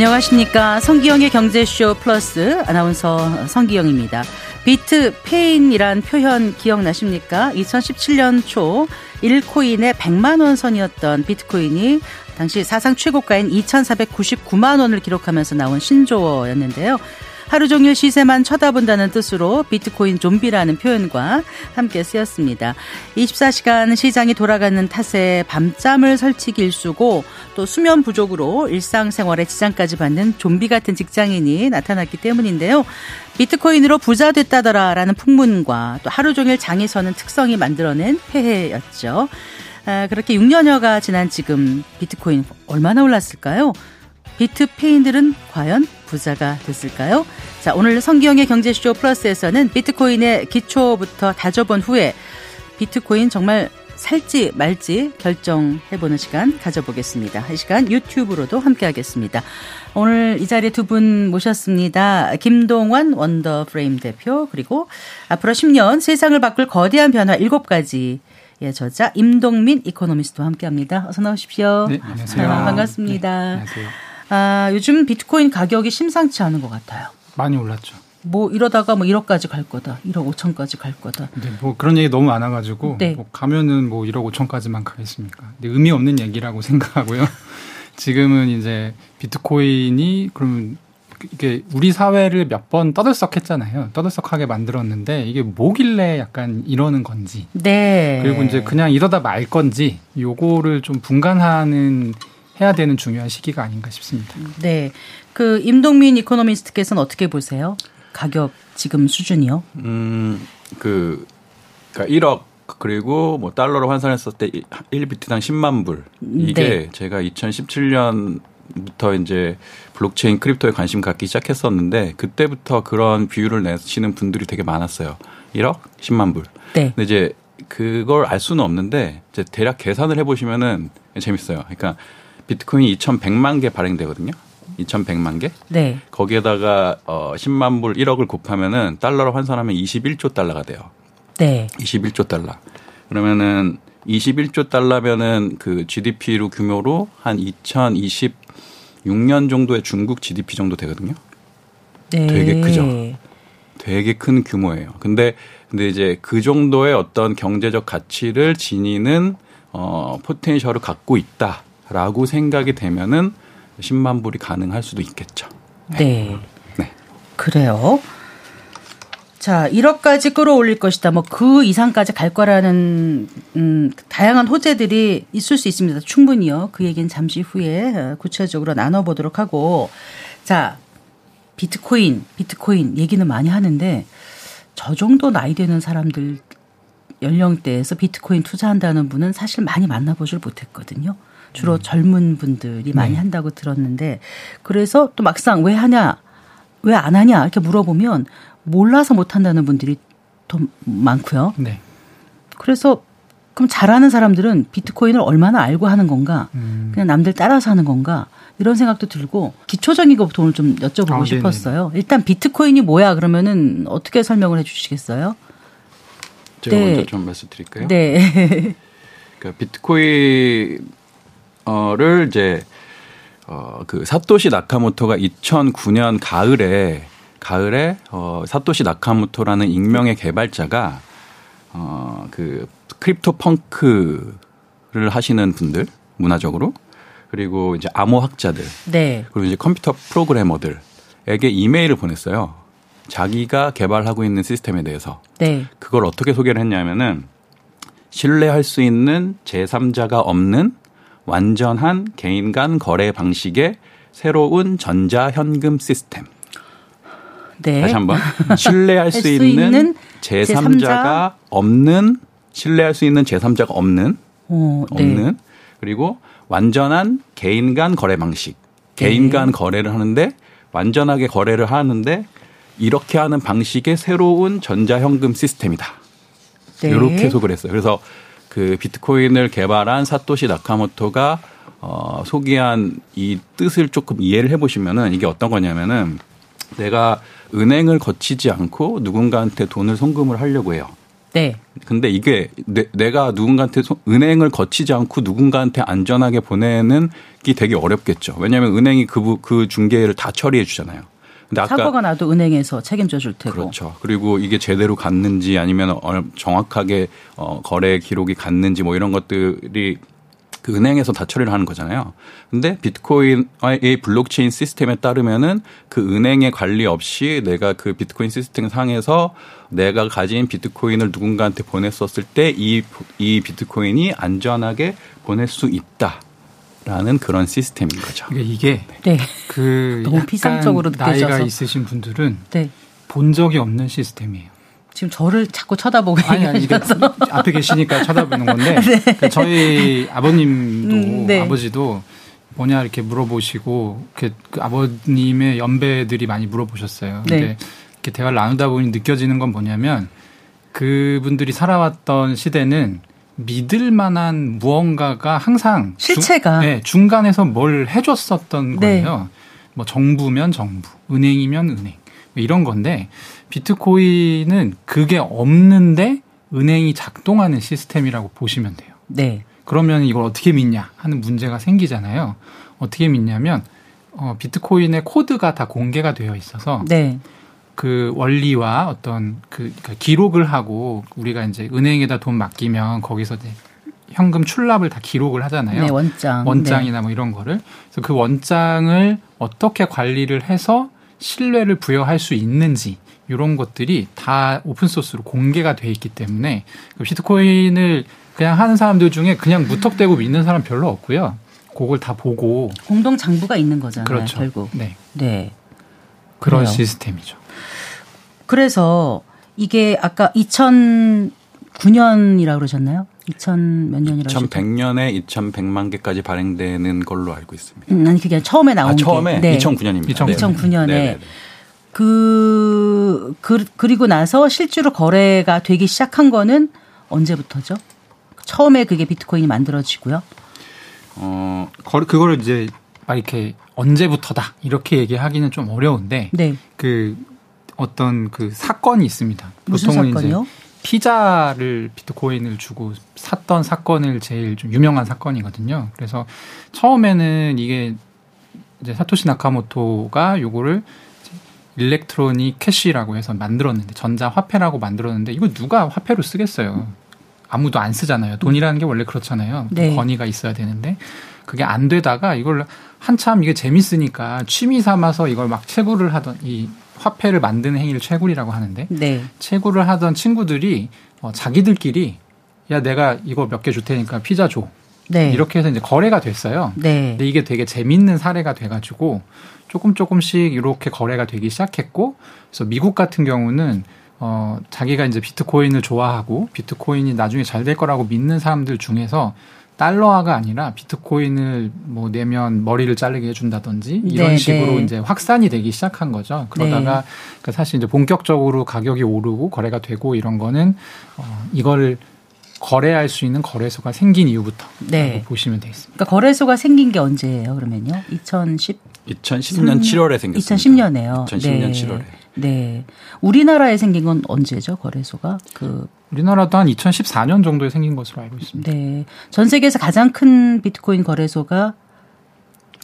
안녕하십니까. 성기영의 경제쇼 플러스 아나운서 성기영입니다. 비트 폐인이란 표현 기억나십니까? 2017년 초 1코인에 100만 원 선이었던 비트코인이 당시 사상 최고가인 2,499만 원을 기록하면서 나온 신조어였는데요. 하루 종일 시세만 쳐다본다는 뜻으로 비트코인 좀비라는 표현과 함께 쓰였습니다. 24시간 시장이 돌아가는 탓에 밤잠을 설치기 일쑤고 또 수면 부족으로 일상생활에 지장까지 받는 좀비 같은 직장인이 나타났기 때문인데요. 비트코인으로 부자 됐다더라라는 풍문과 또 하루 종일 장이 서는 특성이 만들어낸 폐해였죠. 아, 그렇게 6년여가 지난 지금 비트코인 얼마나 올랐을까요? 비트페인들은 과연 부자가 됐을까요? 자, 오늘 성기영의 경제쇼 플러스에서는 비트코인의 기초부터 다져본 후에 비트코인 정말 살지 말지 결정해보는 시간 가져보겠습니다. 이 시간 유튜브로도 함께하겠습니다. 오늘 이 자리에 두 분 모셨습니다. 김동완 원더프레임 대표 그리고 앞으로 10년 세상을 바꿀 거대한 변화 7가지 예, 저자 임동민 이코노미스트와 함께합니다. 어서 나오십시오. 네, 안녕하세요. 아, 반갑습니다. 네, 안녕하세요. 아, 요즘 비트코인 가격이 심상치 않은 것 같아요. 많이 올랐죠. 뭐 이러다가 뭐 1억까지 갈 거다. 1억 5천까지 갈 거다. 네, 뭐 그런 얘기 너무 많아 가지고 네. 뭐 가면은 뭐 1억 5천까지만 가겠습니까? 근데 의미 없는 얘기라고 생각하고요. 지금은 이제 비트코인이 그러면 이게 우리 사회를 몇 번 떠들썩했잖아요. 떠들썩하게 만들었는데 이게 뭐길래 약간 이러는 건지 네. 그리고 이제 그냥 이러다 말 건지 요거를 좀 분간하는 해야 되는 중요한 시기가 아닌가 싶습니다. 네. 그 임동민 이코노미스트께서는 어떻게 보세요? 가격 지금 수준이요? 음, 그, 그러니까 1억 그리고 뭐 달러로 환산했을 때 1비트당 10만 불. 이게 네. 제가 2017년 부터 이제 블록체인 크립토에 관심 갖기 시작했었는데 그때부터 그런 비율을 내시는 분들이 되게 많았어요. 1억 10만 불. 네. 근데 이제 그걸 알 수는 없는데 이제 대략 계산을 해 보시면은 재밌어요. 그러니까 비트코인이 2,100만 개 발행되거든요. 2,100만 개. 네. 거기에다가 어 10만 불 1억을 곱하면은 달러로 환산하면 21조 달러가 돼요. 네. 21조 달러. 그러면은 21조 달러면은 그 GDP로 규모로 한 2026년 정도의 중국 GDP 정도 되거든요. 네. 되게 크죠. 되게 큰 규모예요. 근데 근데 이제 그 정도의 어떤 경제적 가치를 지니는 어 포텐셜을 갖고 있다 라고 생각이 되면은 10만 불이 가능할 수도 있겠죠. 네. 네. 그래요. 자, 1억까지 끌어올릴 것이다. 뭐 그 이상까지 갈 거라는 음, 다양한 호재들이 있을 수 있습니다. 충분히요. 그 얘기는 잠시 후에 어, 구체적으로 나눠 보도록 하고 자, 비트코인, 비트코인 얘기는 많이 하는데 저 정도 나이 되는 사람들 연령대에서 비트코인 투자한다는 분은 사실 많이 만나보질 못했거든요. 주로 젊은 분들이 많이 네. 한다고 들었는데 그래서 또 막상 왜 하냐, 왜 안 하냐 이렇게 물어보면 몰라서 못 한다는 분들이 더 많고요. 네. 그래서 그럼 잘하는 사람들은 비트코인을 얼마나 알고 하는 건가? 음. 그냥 남들 따라서 하는 건가? 이런 생각도 들고 기초적인 것부터 오늘 좀 여쭤보고 아, 네네. 싶었어요. 일단 비트코인이 뭐야? 그러면은 어떻게 설명을 해 주시겠어요? 제가 네. 먼저 좀 말씀드릴까요? 네. 그 비트코인 을 이제 어그 사토시 나카모토가 2009년 가을에 가을에 어 사토시 나카모토라는 익명의 개발자가 어그 crypto punk를 하시는 분들 문화적으로 그리고 이제 암호학자들 네. 그리고 이제 컴퓨터 프로그래머들에게 이메일을 보냈어요. 자기가 개발하고 있는 시스템에 대해서 네. 그걸 어떻게 소개를 했냐면은 신뢰할 수 있는 제3자가 없는 완전한 개인 간 거래 방식의 새로운 전자 현금 시스템. 네. 다시 한번 신뢰할 수 수 있는, 있는 제3자가 없는 신뢰할 수 있는 제3자가 없는 어, 네. 없는 그리고 완전한 개인 간 거래 방식. 개인 네. 간 거래를 하는데 완전하게 거래를 하는데 이렇게 하는 방식의 새로운 전자현금 시스템이다. 네. 이렇게 소개를 했어요. 그래서 그 비트코인을 개발한 사토시 나카모토가 어, 소개한 이 뜻을 조금 이해를 해보시면은 이게 어떤 거냐면은 내가 은행을 거치지 않고 누군가한테 돈을 송금을 하려고 해요. 네. 근데 이게 내, 가 누군가한테 은행을 거치지 않고 누군가한테 안전하게 보내는 게 되게 어렵겠죠. 왜냐하면 은행이 그, 그 중개를 다 처리해 주잖아요. 근데 아까 사고가 나도 은행에서 책임져 줄 테고. 그렇죠. 그리고 이게 제대로 갔는지 아니면 정확하게 어, 거래 기록이 갔는지 뭐 이런 것들이 그 은행에서 다 처리를 하는 거잖아요. 근데 비트코인의 블록체인 시스템에 따르면은 그 은행의 관리 없이 내가 그 비트코인 시스템 상에서 내가 가진 비트코인을 누군가한테 보냈었을 때 이 이 비트코인이 안전하게 보낼 수 있다. 라는 그런 시스템인 거죠. 그러니까 이게 네. 그 너무 비상적으로 느껴져서 나이가 있으신 분들은 네. 본 적이 없는 시스템이에요. 지금 저를 자꾸 쳐다보고 아니, 아니, 앞에 계시니까 쳐다보는 건데 네. 그러니까 저희 아버님도 음, 네. 아버지도 뭐냐 이렇게 물어보시고 이렇게 그 아버님의 연배들이 많이 물어보셨어요. 네. 근데 이렇게 대화를 나누다 보니 느껴지는 건 뭐냐면 그분들이 살아왔던 시대는 믿을 만한 무언가가 항상 실체가 중, 네, 중간에서 뭘 해줬었던 네. 거예요. 뭐 정부면 정부, 은행이면 은행 뭐 이런 건데 비트코인은 그게 없는데 은행이 작동하는 시스템이라고 보시면 돼요. 네. 그러면 이걸 어떻게 믿냐 하는 문제가 생기잖아요. 어떻게 믿냐면 어, 비트코인의 코드가 다 공개가 되어 있어서 네. 그 원리와 어떤 그 그러니까 기록을 하고 우리가 이제 은행에다 돈 맡기면 거기서 이제 현금 출납을 다 기록을 하잖아요. 네, 원장. 원장이나 네. 뭐 이런 거를. 그래서 그 원장을 어떻게 관리를 해서 신뢰를 부여할 수 있는지 이런 것들이 다 open source로 공개가 돼 있기 때문에 그 비트코인을 그냥 하는 사람들 중에 그냥 무턱대고 믿는 사람 별로 없고요. 그걸 다 보고 공동 장부가 있는 거잖아요. 그렇죠. 결국. 네. 네. 그런 그래요. 시스템이죠. 그래서 이게 아까 2009년이라고 그러셨나요? 2000몇 년이라고 2100년에 2100만 개까지 발행되는 걸로 알고 있습니다. 음, 아니 그게 처음에 나온 아, 처음에 게. 네. 2009년입니다. 2009년에 네. 그, 그 그리고 나서 실제로 거래가 되기 시작한 거는 언제부터죠? 처음에 그게 비트코인이 만들어지고요. 어, 그거를 이제 막 이렇게 언제부터다 이렇게 얘기하기는 좀 어려운데 네. 그 어떤 그 사건이 있습니다. 보통은? 이제 피자를 비트코인을 주고 샀던 사건을 제일 좀 유명한 사건이거든요. 그래서 처음에는 이게 이제 사토시 나카모토가 요거를 electronic cash라고 해서 만들었는데 전자 화폐라고 만들었는데 이거 누가 화폐로 쓰겠어요? 아무도 안 쓰잖아요. 돈이라는 게 원래 그렇잖아요. 네. 권위가 있어야 되는데 그게 안 되다가 이걸 한참 이게 재밌으니까 취미 삼아서 이걸 막 채굴을 하던 이 화폐를 만드는 행위를 채굴이라고 하는데 네. 채굴을 하던 친구들이 어, 자기들끼리 야 내가 이거 몇 개 줄 테니까 피자 줘. 네. 이렇게 해서 이제 거래가 됐어요. 네. 근데 이게 되게 재밌는 사례가 돼가지고 조금 조금씩 이렇게 거래가 되기 시작했고 그래서 미국 같은 경우는 어 자기가 이제 비트코인을 좋아하고 비트코인이 나중에 잘 될 거라고 믿는 사람들 중에서 달러화가 아니라 비트코인을 뭐 내면 머리를 자르게 해준다든지 이런 네, 식으로 네. 이제 확산이 되기 시작한 거죠. 그러다가 네. 사실 이제 본격적으로 가격이 오르고 거래가 되고 이런 거는 어, 이걸 거래할 수 있는 거래소가 생긴 이후부터 네. 보시면 되겠습니다. 그러니까 거래소가 생긴 게 언제예요? 그러면요? 2010 2010년 7월에 생겼습니다. 2010년에요. 2010년 네. 7월에. 네. 우리나라에 생긴 건 언제죠? 거래소가? 그 우리나라도 한 2014년 정도에 생긴 것으로 알고 있습니다. 네. 전 세계에서 가장 큰 비트코인 거래소가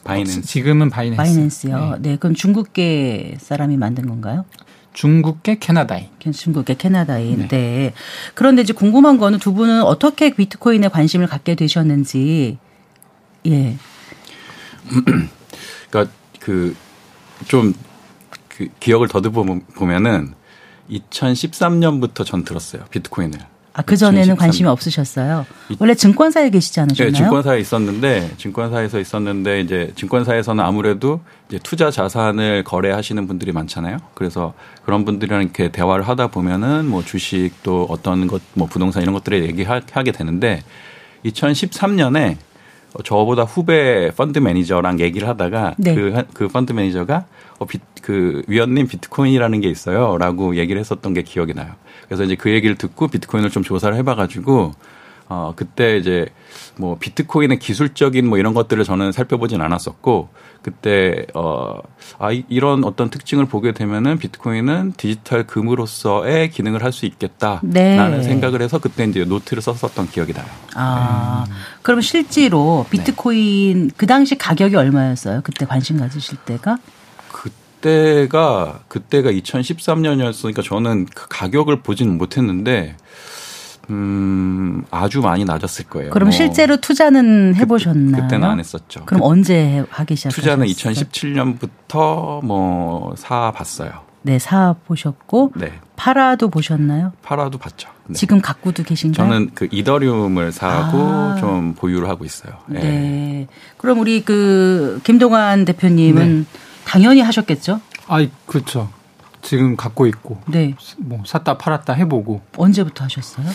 바이낸스. 지금은 바이낸스. 바이낸스요. 네. 네. 그럼 중국계 사람이 만든 건가요? 중국계 캐나다인. 중국계 캐나다인. 네. 네. 그런데 이제 궁금한 거는 두 분은 어떻게 비트코인에 관심을 갖게 되셨는지. 예. 그러니까 그 좀 그 기억을 더듬어 보면은 2013년부터 전 들었어요 비트코인을. 아, 그전에는 관심이 없으셨어요? 원래 증권사에 계시지 않으셨나요? 네, 증권사에 있었는데, 증권사에서 있었는데, 이제 증권사에서는 아무래도 이제 투자 자산을 거래하시는 분들이 많잖아요. 그래서 그런 분들이랑 이렇게 대화를 하다 보면은 뭐 주식 또 어떤 것, 뭐 부동산 이런 것들을 얘기하게 되는데, 2013년에 저보다 후배 펀드 매니저랑 얘기를 하다가 네. 그, 그 펀드 매니저가 어, 비, 그 위원님 비트코인이라는 게 있어요 라고 얘기를 했었던 게 기억이 나요. 그래서 이제 그 얘기를 듣고 비트코인을 좀 조사를 해봐가지고 어 그때 이제 뭐 비트코인의 기술적인 뭐 이런 것들을 저는 살펴보진 않았었고 그때 어 아 이런 어떤 특징을 보게 되면은 비트코인은 디지털 금으로서의 기능을 할 수 있겠다라는 네. 생각을 해서 그때 이제 노트를 썼었던 기억이 나요. 아, 그럼 실제로 비트코인 그 당시 가격이 얼마였어요? 그때 관심 가지실 때가? 그때가 그때가 2013년이었으니까 저는 그 가격을 보지는 못했는데 음 아주 많이 낮았을 거예요. 그럼 뭐 실제로 투자는 해보셨나요? 그 때는 안 했었죠. 그럼 그 언제 하기 시작하셨어요? 투자는 2017년부터 뭐 사봤어요. 네, 사 보셨고 네, 팔아도 보셨나요? 팔아도 봤죠. 네. 지금 갖고도 계신가요? 저는 그 이더리움을 사고 아. 좀 보유를 하고 있어요. 예. 네. 그럼 우리 그 김동완 대표님은 네. 당연히 하셨겠죠? 아이 그렇죠. 지금 갖고 있고 네. 뭐 샀다 팔았다 해보고 언제부터 하셨어요?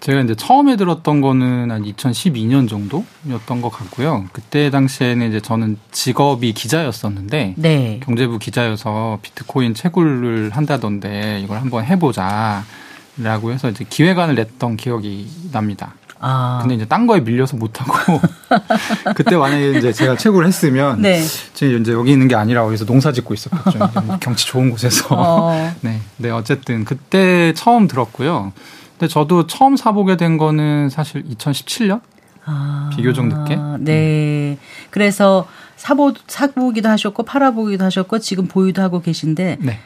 제가 이제 처음에 들었던 거는 한 2012년 정도였던 것 같고요. 그때 당시에는 이제 저는 직업이 기자였었는데 네. 경제부 기자여서 비트코인 채굴을 한다던데 이걸 한번 해보자라고 해서 이제 기획안을 냈던 기억이 납니다. 아. 근데 이제 딴 거에 밀려서 못 하고 그때 만약에 이제 제가 채굴을 했으면 네. 지금 이제 여기 있는 게 아니라고 해서 농사 짓고 있었겠죠. 뭐 경치 좋은 곳에서. 어. 네. 네, 어쨌든 그때 처음 들었고요. 근데 저도 처음 사보게 된 거는 사실 2017년? 아, 비교적 늦게? 네. 그래서 사보 사보기도 하셨고 팔아보기도 하셨고 지금 보유도 하고 계신데 네.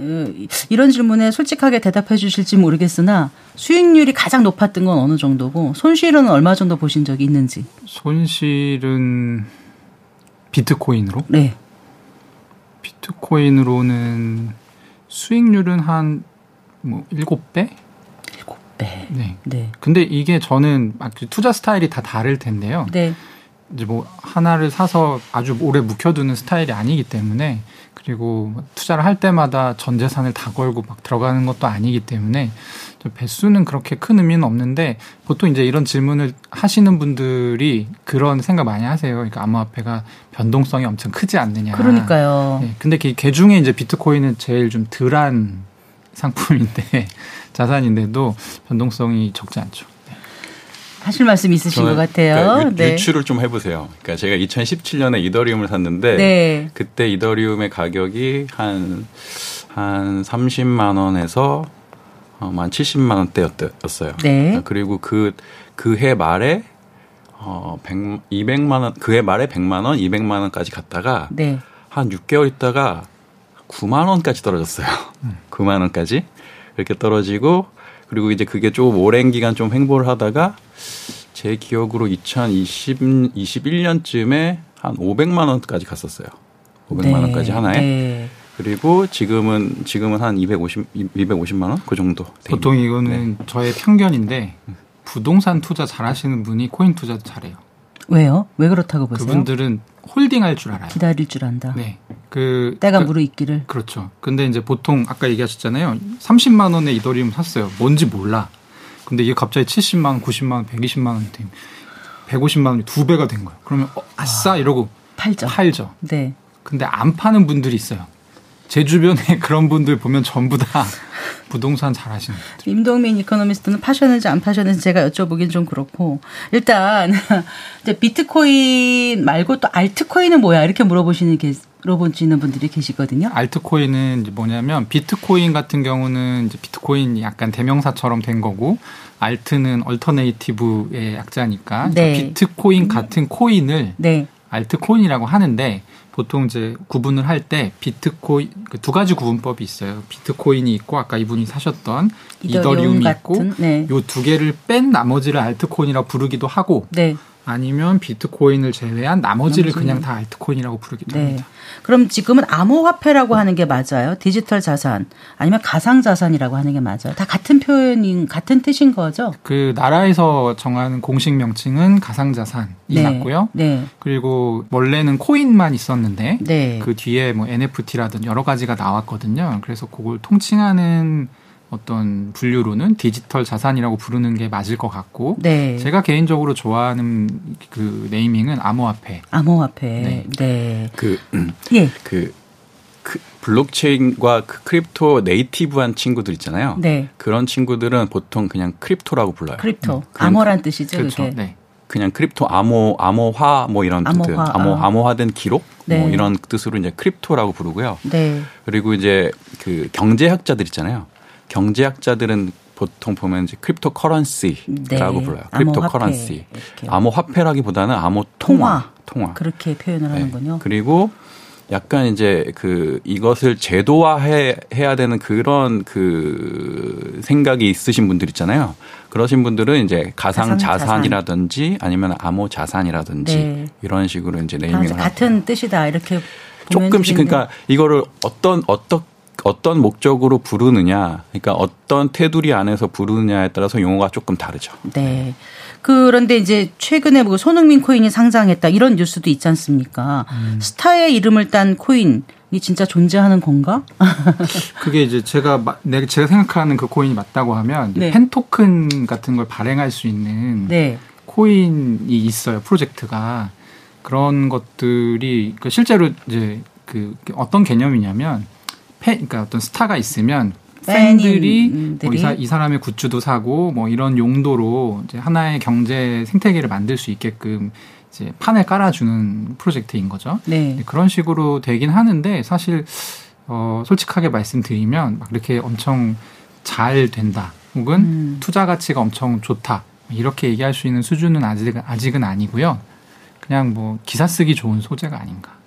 어, 이런 질문에 솔직하게 대답해 주실지 모르겠으나 수익률이 가장 높았던 건 어느 정도고 손실은 얼마 정도 보신 적이 있는지. 손실은 비트코인으로? 네. 비트코인으로는 수익률은 한 뭐 7배? 일곱 배. 네. 네. 근데 이게 저는 막 투자 스타일이 다 다를 텐데요. 네. 이제 뭐 하나를 사서 아주 오래 묵혀두는 스타일이 아니기 때문에 그리고 뭐 투자를 할 때마다 전 재산을 다 걸고 막 들어가는 것도 아니기 때문에 좀 배수는 그렇게 큰 의미는 없는데 보통 이제 이런 질문을 하시는 분들이 그런 생각 많이 하세요. 그러니까 암호화폐가 변동성이 엄청 크지 않느냐. 그러니까요. 네, 근데 그, 그 중에 이제 비트코인은 제일 좀 덜한 상품인데 자산인데도 변동성이 적지 않죠. 하실 말씀 있으신 것 같아요. 그러니까 유, 네. 유추를 좀 해보세요. 그러니까 제가 2017년에 이더리움을 샀는데 네. 그때 이더리움의 가격이 한, 한 30만 원에서 어, 한 70만 원대였어요. 네. 그리고 그, 그 해 말에 어, 100, 200만 원, 그해 말에 100만 원, 200만 원까지 갔다가 네. 한 6개월 있다가 9만 원까지 떨어졌어요. 9만 원까지. 이렇게 떨어지고 그리고 이제 그게 좀 오랜 기간 좀 횡보를 하다가 제 기억으로 2020 21년쯤에 한 500만 원까지 갔었어요. 500만 네. 원까지 하나에. 네. 그리고 지금은 지금은 한 250, 250만 원 그 정도. 돼 보통. 이거는 저의 편견인데 부동산 투자 잘하시는 분이 코인 투자 잘해요. 왜요? 왜 그렇다고 보세요? 그분들은 홀딩할 줄 알아요. 기다릴 줄 안다. 네. 그 때가 그- 무르익기를. 그렇죠. 근데 이제 보통 아까 얘기하셨잖아요. 30만 원에 이더리움 샀어요. 뭔지 몰라. 근데 이게 갑자기 70만 원, 90만 원, 120만 원이 돼. 150만 원이 두 배가 된 거예요. 그러면 어, 아싸 이러고 팔죠. 팔죠. 네. 근데 안 파는 분들이 있어요. 제 주변에 그런 분들 보면 전부 다 부동산 잘 하시는 분들. 임동민 이코노미스트는 파셨는지 안 파셨는지 제가 여쭤보긴 좀 그렇고 일단 이제 비트코인 말고 또 알트코인은 뭐야 이렇게 물어보시는 게 물어보시는 분들이 계시거든요. 알트코인은 이제 뭐냐면 비트코인 같은 경우는 이제 비트코인이 약간 대명사처럼 된 거고 알트는 얼터네이티브의 약자니까 네. 그 비트코인 같은 코인을 네. 알트코인이라고 하는데 보통 이제 구분을 할 때 비트코인 그두 가지 구분법이 있어요. 비트코인이 있고 아까 이분이 사셨던 이더리움 이더리움이 같은, 있고 네. 요두 개를 뺀 나머지를 알트코인이라고 부르기도 하고 네. 아니면 비트코인을 제외한 나머지를 나머지는- 그냥 다 알트코인이라고 부르기도 네. 합니다. 그럼 지금은 암호화폐라고 하는 게 맞아요? 디지털 자산 아니면 가상 자산이라고 하는 게 맞아요? 다 같은 표현인 같은 뜻인 거죠? 그 나라에서 정하는 공식 명칭은 가상 자산이 네. 맞고요. 네. 그리고 원래는 코인만 있었는데 네. 그 뒤에 뭐 NFT라든 여러 가지가 나왔거든요. 그래서 그걸 통칭하는 어떤 분류로는 디지털 자산이라고 부르는 게 맞을 것 같고 네. 제가 개인적으로 좋아하는 그 네이밍은 암호화폐. 암호화폐. 네. 네. 그, 예. 그, 그 블록체인과 그 crypto native한 친구들 있잖아요. 네. 그런 친구들은 보통 그냥 crypto라고 불러요. crypto. 음, 암호란 뜻이죠, 그렇죠. 그게. 네. 그냥 crypto 암호 암호화 뭐 이런 암호화, 뜻, 암호 아. 암호화된 기록 네. 뭐 이런 뜻으로 이제 crypto라고 부르고요. 네. 그리고 이제 그 경제학자들 있잖아요. 경제학자들은 보통 보면 이제 crypto currency라고 네. 불러요. crypto 암호화폐 currency. 암호 화폐라기보다는 암호 통화. 통화. 통화. 그렇게 표현을 네. 하는군요. 그리고 약간 이제 그 이것을 제도화해 해야 되는 그런 그 생각이 있으신 분들 있잖아요. 그러신 분들은 이제 가상 가상 자산. 자산이라든지 아니면 암호 자산이라든지 네. 이런 식으로 이제 다 네이밍을 이제 하고 같은 뜻이다 이렇게 조금씩. 그러니까 이거를 어떤 어떤 어떤 목적으로 부르느냐, 그러니까 어떤 테두리 안에서 부르느냐에 따라서 용어가 조금 다르죠. 네. 그런데 이제 최근에 뭐 손흥민 코인이 상장했다 이런 뉴스도 있지 않습니까? 음. 스타의 이름을 딴 코인 이 진짜 존재하는 건가? 그게 이제 제가 마- 내 제가 생각하는 그 코인이 맞다고 하면 네. fan token 같은 걸 발행할 수 있는 네. 코인이 있어요 프로젝트가 그런 것들이 그 실제로 이제 그 어떤 개념이냐면 팬 그러니까 어떤 스타가 있으면 팬들이 뭐 이, 사, 이 사람의 굿즈도 사고 뭐 이런 용도로 이제 하나의 경제 생태계를 만들 수 있게끔 이제 판을 깔아주는 프로젝트인 거죠. 네. 네, 그런 식으로 되긴 하는데 사실 어 솔직하게 말씀드리면 막 이렇게 엄청 잘 된다 혹은 음. 투자 가치가 엄청 좋다 이렇게 얘기할 수 있는 수준은 아직은 아직은 아니고요. 그냥 뭐 기사 쓰기 좋은 소재가 아닌가.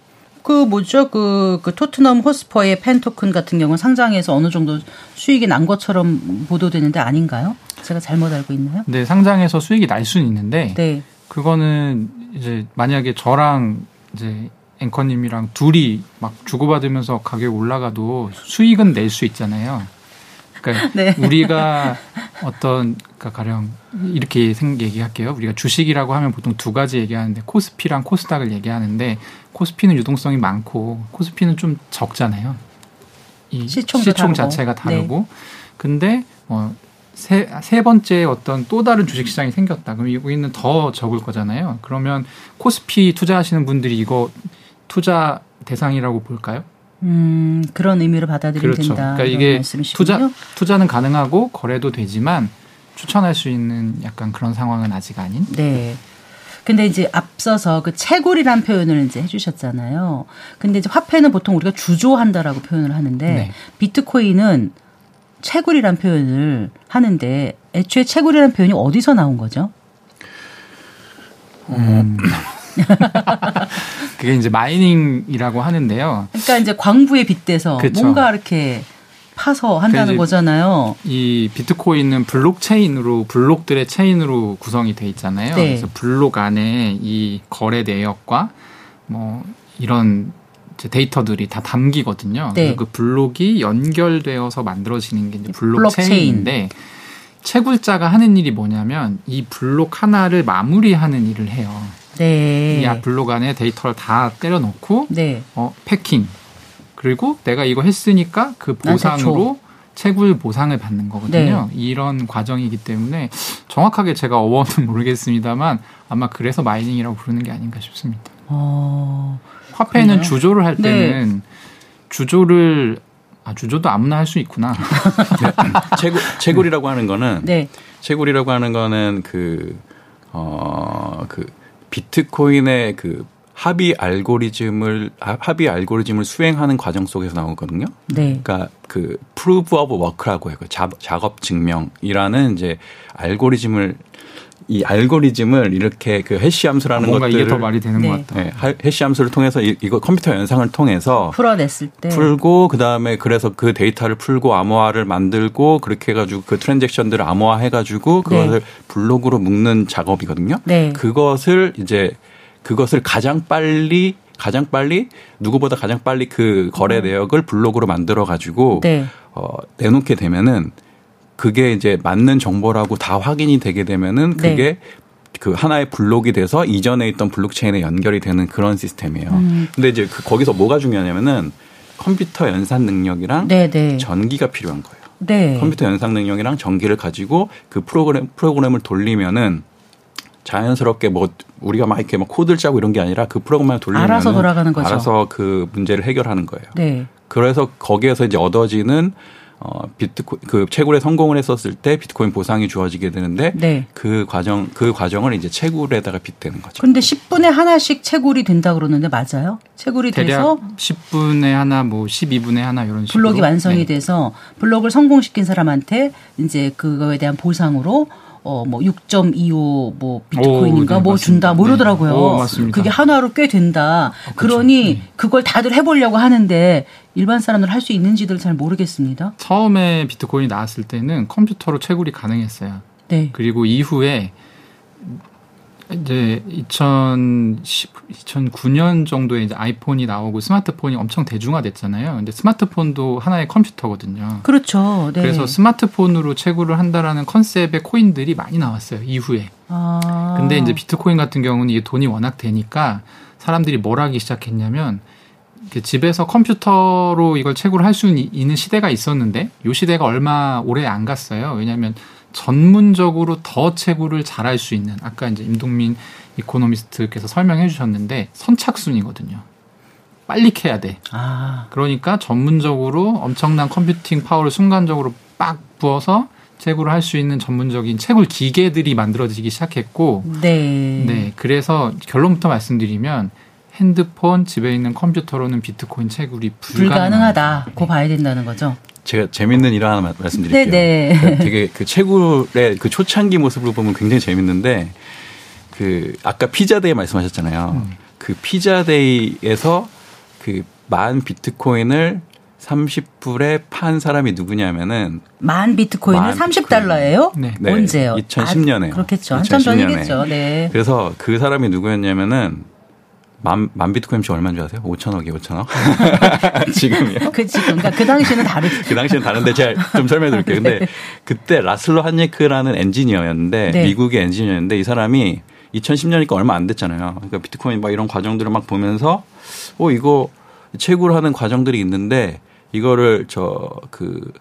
그 뭐죠? 그, 그 토트넘 호스퍼의 펜토큰 같은 경우는 상장해서 어느 정도 수익이 난 것처럼 보도되는데 아닌가요? 제가 잘못 알고 있나요? 근데 상장해서 수익이 날 수는 있는데 네. 그거는 이제 만약에 저랑 이제 앵커님이랑 둘이 막 주고받으면서 가격 올라가도 수익은 낼 수 있잖아요. 그러니까 네. 우리가 어떤 그러니까 가령 이렇게 생 얘기할게요. 우리가 주식이라고 하면 보통 두 가지 얘기하는데 코스피랑 코스닥을 얘기하는데 코스피는 유동성이 많고 코스피는 좀 적잖아요. 이 시총 다르고. 자체가 다르고 근데 뭐 세, 세 번째 어떤 또 다른 주식 시장이 생겼다. 그럼 여기는 더 적을 거잖아요. 그러면 코스피 투자하시는 분들이 이거 투자 대상이라고 볼까요? 음, 그런 의미로 받아들이면 그렇죠. 된다. 그러니까 이게 말씀이시군요. 투자 투자는 가능하고 거래도 되지만 추천할 수 있는 약간 그런 상황은 아직 아닌. 네. 근데 이제 앞서서 그 채굴이란 표현을 이제 해주셨잖아요. 근데 이제 화폐는 보통 우리가 주조한다라고 표현을 하는데 네. 비트코인은 채굴이란 표현을 하는데 애초에 채굴이란 표현이 어디서 나온 거죠? 음. 그게 이제 mining이라고 하는데요. 그러니까 이제 광부에 빗대서 그쵸. 뭔가 이렇게 파서 한다는 이제 거잖아요. 이 비트코인은 블록 체인으로 블록들의 체인으로 구성이 돼 있잖아요. 네. 그래서 블록 안에 이 거래 내역과 뭐 이런 데이터들이 다 담기거든요. 네. 그 블록이 연결되어서 만들어지는 게 이제 블록체인. 블록체인인데 채굴자가 하는 일이 뭐냐면 이 블록 하나를 마무리하는 일을 해요. 네. 이 블록 안에 데이터를 다 때려놓고 네. 어, packing. 그리고 내가 이거 했으니까 그 나한테 보상으로 채굴 보상을 받는 거거든요. 이런 과정이기 때문에 정확하게 제가 어원은 모르겠습니다만 아마 그래서 마이닝이라고 부르는 게 아닌가 싶습니다. 어. 화폐는 그래요? 주조를 할 네. 때는 주조를 아 주조도 아무나 할 수 있구나. 채굴, 채굴이라고 하는 거는 네. 채굴이라고 하는 거는 그, 어, 그 비트코인의 그 합의 알고리즘을, 하- 합의 알고리즘을 수행하는 과정 속에서 나오거든요. 네. 그러니까 그 proof of work라고 해요. 그 자- 작업 증명이라는 이제 알고리즘을 이 알고리즘을 이렇게 그 해시 함수라는 뭔가 것들을 이게 더 말이 되는 네. 것 같다. 네, 하- 해시 함수를 통해서 이, 이거 컴퓨터 연상을 통해서 풀어냈을 때. 풀고 그 다음에 그래서 그 데이터를 풀고 암호화를 만들고 그렇게 해 가지고 그 트랜잭션들을 암호화해 가지고 그것을 블록으로 묶는 작업이거든요. 네. 그것을 이제 그것을 가장 빨리 가장 빨리 누구보다 가장 빨리 그 거래 내역을 블록으로 만들어 가지고 음. 네. 어 내놓게 되면은 그게 이제 맞는 정보라고 다 확인이 되게 되면은 네. 그게 그 하나의 블록이 돼서 이전에 있던 블록체인에 연결이 되는 그런 시스템이에요. 음. 근데 이제 그 거기서 뭐가 중요하냐면은 컴퓨터 연산 능력이랑 네, 네. 전기가 필요한 거예요. 네. 컴퓨터 연산 능력이랑 전기를 가지고 그 프로그램 프로그램을 돌리면은 자연스럽게 뭐 우리가 막 이렇게 막 코드를 짜고 이런 게 아니라 그 프로그램을 돌리면 알아서 돌아가는 거죠. 알아서 그 문제를 해결하는 거예요. 네. 그래서 거기에서 이제 얻어지는 어 비트코 그 채굴에 성공을 했었을 때 비트코인 보상이 주어지게 되는데 네. 그 과정 그 과정을 이제 채굴에다가 빗대는 거죠. 근데 10분에 하나씩 채굴이 된다 그러는데 맞아요? 채굴이 돼서 대략 10분에 하나, 뭐 12분에 하나 이런 식으로 블록이 완성이 네. 돼서 블록을 성공시킨 사람한테 이제 그거에 대한 보상으로 어 뭐 6.25 뭐 비트코인인가 오, 네, 뭐. 준다 뭐 네. 이러더라고요. 오, 맞습니다. 그게 하나로 꽤 된다. 그쵸. 그러니 네. 그걸 다들 해보려고 하는데 일반 사람들 할 수 있는지를 잘 모르겠습니다. 처음에 비트코인이 나왔을 때는 컴퓨터로 채굴이 가능했어요. 네. 그리고 이후에 이제 2010, 2009년 정도에 이제 아이폰이 나오고 스마트폰이 엄청 대중화됐잖아요. 근데 스마트폰도 하나의 컴퓨터거든요. 그렇죠. 네. 그래서 스마트폰으로 채굴을 한다라는 컨셉의 코인들이 많이 나왔어요. 이후에. 아. 근데 이제 비트코인 같은 경우는 이게 돈이 워낙 되니까 사람들이 뭘 하기 시작했냐면 집에서 컴퓨터로 이걸 채굴을 할수 있는 시대가 있었는데 요 시대가 얼마 오래 안 갔어요. 왜냐하면 전문적으로 더 채굴을 잘할 수 있는 아까 이제 임동민 이코노미스트께서 설명해 주셨는데 선착순이거든요. 빨리 캐야 돼. 아. 그러니까 전문적으로 엄청난 컴퓨팅 파워를 순간적으로 빡 부어서 채굴을 할 수 있는 전문적인 채굴 기계들이 만들어지기 시작했고, 네. 네, 그래서 결론부터 말씀드리면 핸드폰 집에 있는 컴퓨터로는 비트코인 채굴이 불가능하다. 불가능하다. 고 봐야 된다는 거죠. 제가 재밌는 일 하나 마- 말씀드릴게요. 네, 네. 되게 그 채굴의 그 초창기 모습을 보면 굉장히 재밌는데 그 아까 피자데이 말씀하셨잖아요. 음. 그 피자데이에서 그 만 비트코인을 30불에 판 사람이 누구냐면은 만 비트코인은 만 30달러예요? 네. 네, 언제요? 2010 년에요. 아, 그렇겠죠. 한참 2010 년에. 전이겠죠. 네. 그래서 그 사람이 누구였냐면은 만, 만 비트코인 씨 얼마인 줄 아세요? 5천억이에요, 5천억. 지금이요? 그 지금 그러니까 그 당시에는 다르죠. 그 당시엔 다른데 제가 좀 설명해 드릴게요. 근데 그때 라슬로 한예크라는 엔지니어였는데 네. 미국의 엔지니어였는데 이 사람이 2010년이니까 얼마 안 됐잖아요. 그러니까 비트코인 막 이런 과정들을 막 보면서 어 이거 채굴하는 과정들이 있는데 이거를 저그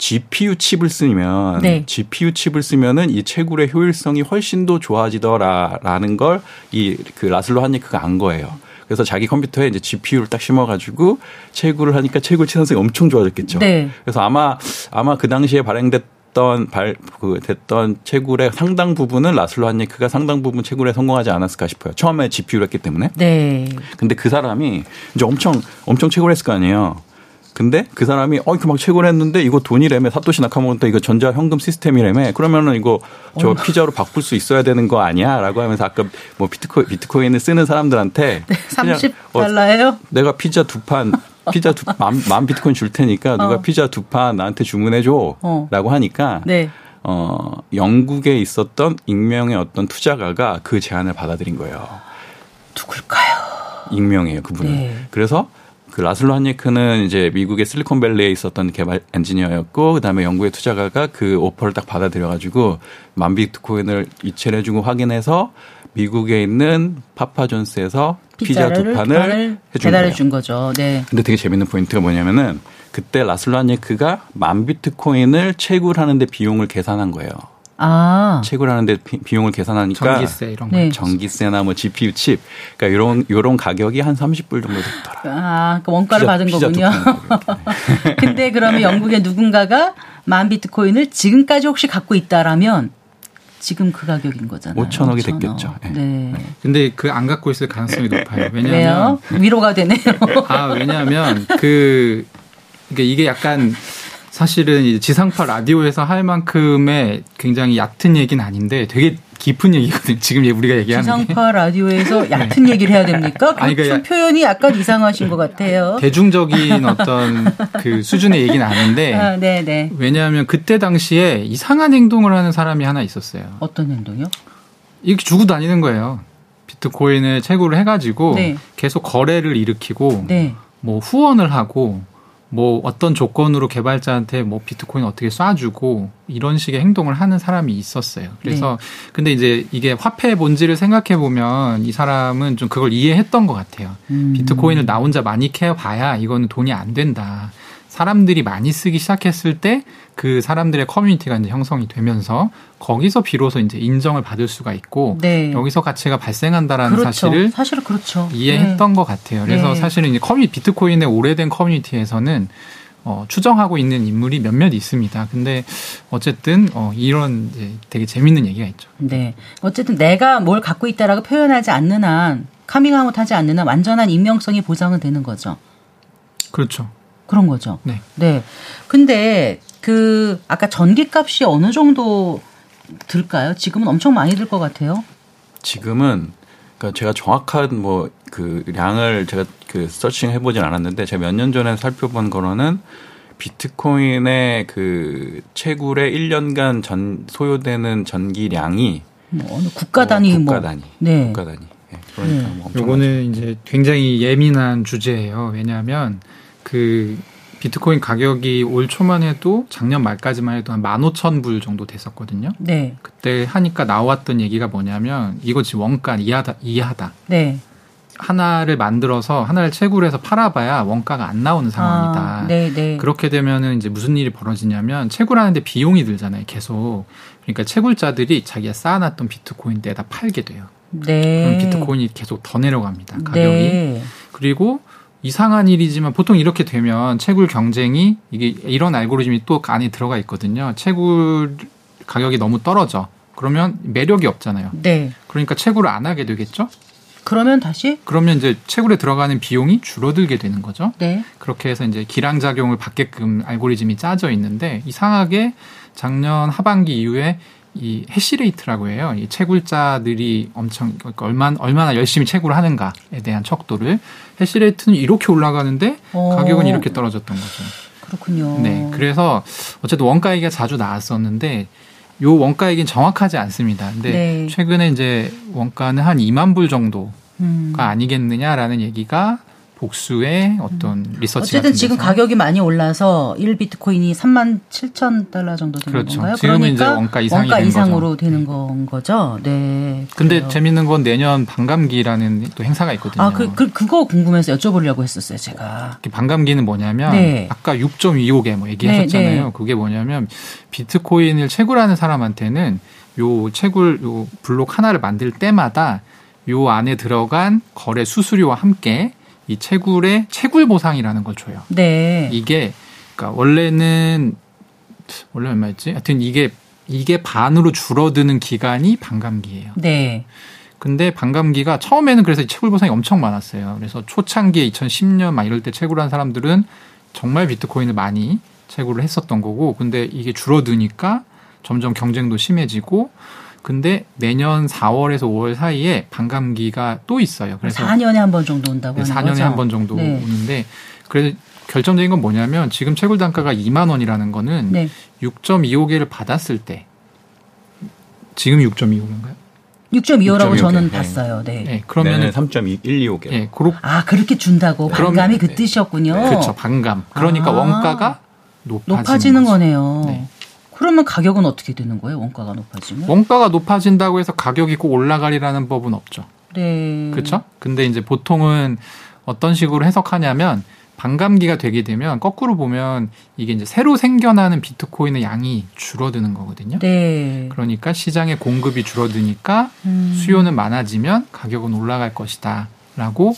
GPU 칩을 쓰면 네. GPU 칩을 쓰면은 이 채굴의 효율성이 훨씬 더 좋아지더라라는 걸 이 그 라슬로 한예크가 안 거예요. 그래서 자기 컴퓨터에 이제 GPU를 딱 심어가지고 채굴을 하니까 채굴 치산성이 엄청 좋아졌겠죠. 네. 그래서 아마 아마 그 당시에 발행됐던 발 그 됐던 채굴의 상당 부분은 라슬로 한예크가 상당 부분 채굴에 성공하지 않았을까 싶어요. 처음에 GPU를 했기 때문에. 네. 근데 그 사람이 이제 엄청 엄청 채굴했을 거 아니에요. 근데 그 사람이 어 이렇게 막 채굴했는데 이거 돈이래매 사토시 나카모토 이거 전자 현금 시스템이래매 그러면은 이거 저 피자로 바꿀 수 있어야 되는 거 아니야라고 하면서 아까 뭐 비트코인 비트코인을 쓰는 사람들한테 어, 30달러예요? 내가 피자 두판 피자 두만 만 비트코인 줄 테니까 누가 어. 피자 두 판 나한테 주문해 어. 줘라고 하니까 네. 어 영국에 있었던 익명의 어떤 투자가가 그 제안을 받아들인 거예요. 누굴까요? 익명이에요 그분은. 네. 그래서 그 라슬로 한예크는 이제 미국의 실리콘밸리에 있었던 개발 엔지니어였고 그다음에 영국의 투자가가 그 오퍼를 딱 받아들여 가지고 만 비트코인을 이체를 해주고 확인해서 미국에 있는 파파존스에서 피자 두 판을 배달해. 준 거죠. 네. 근데 되게 재밌는 포인트가 뭐냐면은 그때 라슬로 한예크가 만 비트코인을 채굴하는데 비용을 계산한 거예요. 아. 채굴 하는데 비- 비용을 계산하니까 전기세 이런 거. 네. 전기세나 뭐 GPU 칩, 그러니까 이런 이런 가격이 한 30불 정도 됐더라. 아, 그 원가를 받은 피자 두 거군요. 근데 그러면 영국의 누군가가 만 비트코인을 지금까지 혹시 갖고 있다라면 지금 그 가격인 거잖아요. 5천억이 5천억. 됐겠죠. 예. 네. 근데 그 안 갖고 있을 가능성이 높아요. 왜냐하면 왜요? 위로가 되네요. 아 왜냐하면 그 그러니까 이게 약간 사실은 이제 지상파 라디오에서 할 만큼의 굉장히 얕은 얘기는 아닌데 되게 깊은 얘기거든요. 지금 우리가 얘기하는 게 지상파 라디오에서 얕은 얘기를 해야 됩니까? 그 아니, 그러니까 좀 표현이 약간 이상하신 것 같아요. 대중적인 어떤 그 수준의 얘기는 아닌데 아, 네, 네. 왜냐하면 그때 당시에 이상한 행동을 하는 사람이 하나 있었어요. 어떤 행동이요? 이렇게 주고 다니는 거예요. 비트코인을 채굴을 해가지고 네. 계속 거래를 일으키고 네. 뭐 후원을 하고 뭐 어떤 조건으로 개발자한테 뭐 비트코인 어떻게 쏴주고 이런 식의 행동을 하는 사람이 있었어요. 그래서 네. 근데 이제 이게 화폐의 본질을 생각해 보면 이 사람은 좀 그걸 이해했던 것 같아요. 음. 비트코인을 나 혼자 많이 캐봐야 이거는 돈이 안 된다. 사람들이 많이 쓰기 시작했을 때 그 사람들의 커뮤니티가 이제 형성이 되면서 거기서 비로소 이제 인정을 받을 수가 있고 네. 여기서 가치가 발생한다라는 그렇죠. 사실을 사실은 그렇죠. 이해했던 것 같아요. 그래서 네. 사실은 이제 커뮤 비트코인의 오래된 커뮤니티에서는 어, 추정하고 있는 인물이 몇몇 있습니다. 근데 어쨌든 어, 이런 이제 되게 재밌는 얘기가 있죠. 네. 어쨌든 내가 뭘 갖고 있다라고 표현하지 않는 한 카밍아웃 하지 않는 한 완전한 익명성이 보장은 되는 거죠. 그렇죠. 그런 거죠. 네. 네. 근데 그 아까 전기값이 어느 정도 들까요? 지금은 엄청 많이 들 것 같아요. 지금은 그러니까 제가 정확한 뭐 그 량을 제가 그 서칭 해보진 않았는데 제가 몇 년 전에 살펴본 거로는 비트코인의 그 채굴의 1년간 전 소요되는 전기량이 뭐 어느 국가 단위 어, 뭐 국가 단위 네. 국가 단위 예, 그러니까 네. 뭐 요거는 이제 굉장히 예민한 주제예요. 왜냐하면 그 비트코인 가격이 올 초만 해도 작년 말까지만 해도 한 15,000불 정도 됐었거든요. 네. 그때 하니까 나왔던 얘기가 뭐냐면 이거 지금 원가 이하다 이하다. 네. 하나를 만들어서 하나를 채굴 해서 팔아봐야 원가가 안 나오는 상황이다. 아, 네, 네. 그렇게 되면은 이제 무슨 일이 벌어지냐면 채굴하는데 비용이 들잖아요. 계속. 그러니까 채굴자들이 자기가 쌓아놨던 비트코인 때에다 팔게 돼요. 네. 그럼 비트코인이 계속 더 내려갑니다. 가격이. 네. 그리고 이상한 일이지만 보통 이렇게 되면 채굴 경쟁이 이게 이런 알고리즘이 또 안에 들어가 있거든요. 채굴 가격이 너무 떨어져. 그러면 매력이 없잖아요. 네. 그러니까 채굴을 안 하게 되겠죠? 그러면 다시 그러면 이제 채굴에 들어가는 비용이 줄어들게 되는 거죠. 네. 그렇게 해서 이제 기량작용을 받게끔 알고리즘이 짜져 있는데 이상하게 작년 하반기 이후에 이 해시레이트라고 해요. 이 채굴자들이 엄청 그러니까 얼마나 얼마나 열심히 채굴을 하는가에 대한 척도를 해시레이트는 이렇게 올라가는데 어. 가격은 이렇게 떨어졌던 거죠. 그렇군요. 네. 그래서 어쨌든 원가 얘기가 자주 나왔었는데 요 원가 얘기는 정확하지 않습니다. 근데 네. 최근에 이제 원가는 한 2만 불 정도가 음. 아니겠느냐라는 얘기가 복수의 어떤 리서치 어쨌든 지금 가격이 많이 올라서 1 비트코인이 3만 7천 달러 정도 되는 그렇죠. 건가요? 지금은 그러니까 이제 원가 이상이 된 이상으로 거죠. 되는 건 거죠. 네. 근데 그래요. 재밌는 건 내년 반감기라는 또 행사가 있거든요. 아, 그, 그, 그거 궁금해서 여쭤보려고 했었어요, 제가. 그 반감기는 뭐냐면 네. 아까 6.25개 뭐 얘기하셨잖아요. 네, 네. 그게 뭐냐면 비트코인을 채굴하는 사람한테는 요 채굴 요 블록 하나를 만들 때마다 요 안에 들어간 거래 수수료와 함께 이 채굴의 채굴 보상이라는 걸 줘요. 네. 이게 그러니까 원래는 원래 얼마였지? 하여튼 이게 이게 반으로 줄어드는 기간이 반감기예요. 네. 근데 반감기가 처음에는 그래서 채굴 보상이 엄청 많았어요. 그래서 초창기에 2010년 막 이럴 때 채굴한 사람들은 정말 비트코인을 많이 채굴을 했었던 거고, 근데 이게 줄어드니까 점점 경쟁도 심해지고, 근데 내년 4월에서 5월 사이에 반감기가 또 있어요. 그래서 4년에 한 번 정도 온다고 네, 하는 4년에 거죠? 한번 정도 네. 오는데, 그래서 결정적인 건 뭐냐면 지금 채굴 단가가 2만 원이라는 거는 네. 6.25개를 받았을 때 지금 6.25인가요? 6.25라고 6.25 저는 네. 봤어요. 네. 네, 그러면은 3.125개. 예, 그렇 아, 그렇게 준다고. 네. 반감이 그 네. 뜻이었군요. 그렇죠. 반감. 그러니까 아. 원가가 높아지는, 높아지는. 거네요. 네. 그러면 가격은 어떻게 되는 거예요? 원가가 높아지면? 원가가 높아진다고 해서 가격이 꼭 올라가리라는 법은 없죠. 네. 그렇죠? 근데 이제 보통은 어떤 식으로 해석하냐면 반감기가 되게 되면 거꾸로 보면 이게 이제 새로 생겨나는 비트코인의 양이 줄어드는 거거든요. 네. 그러니까 시장의 공급이 줄어드니까 음. 수요는 많아지면 가격은 올라갈 것이다라고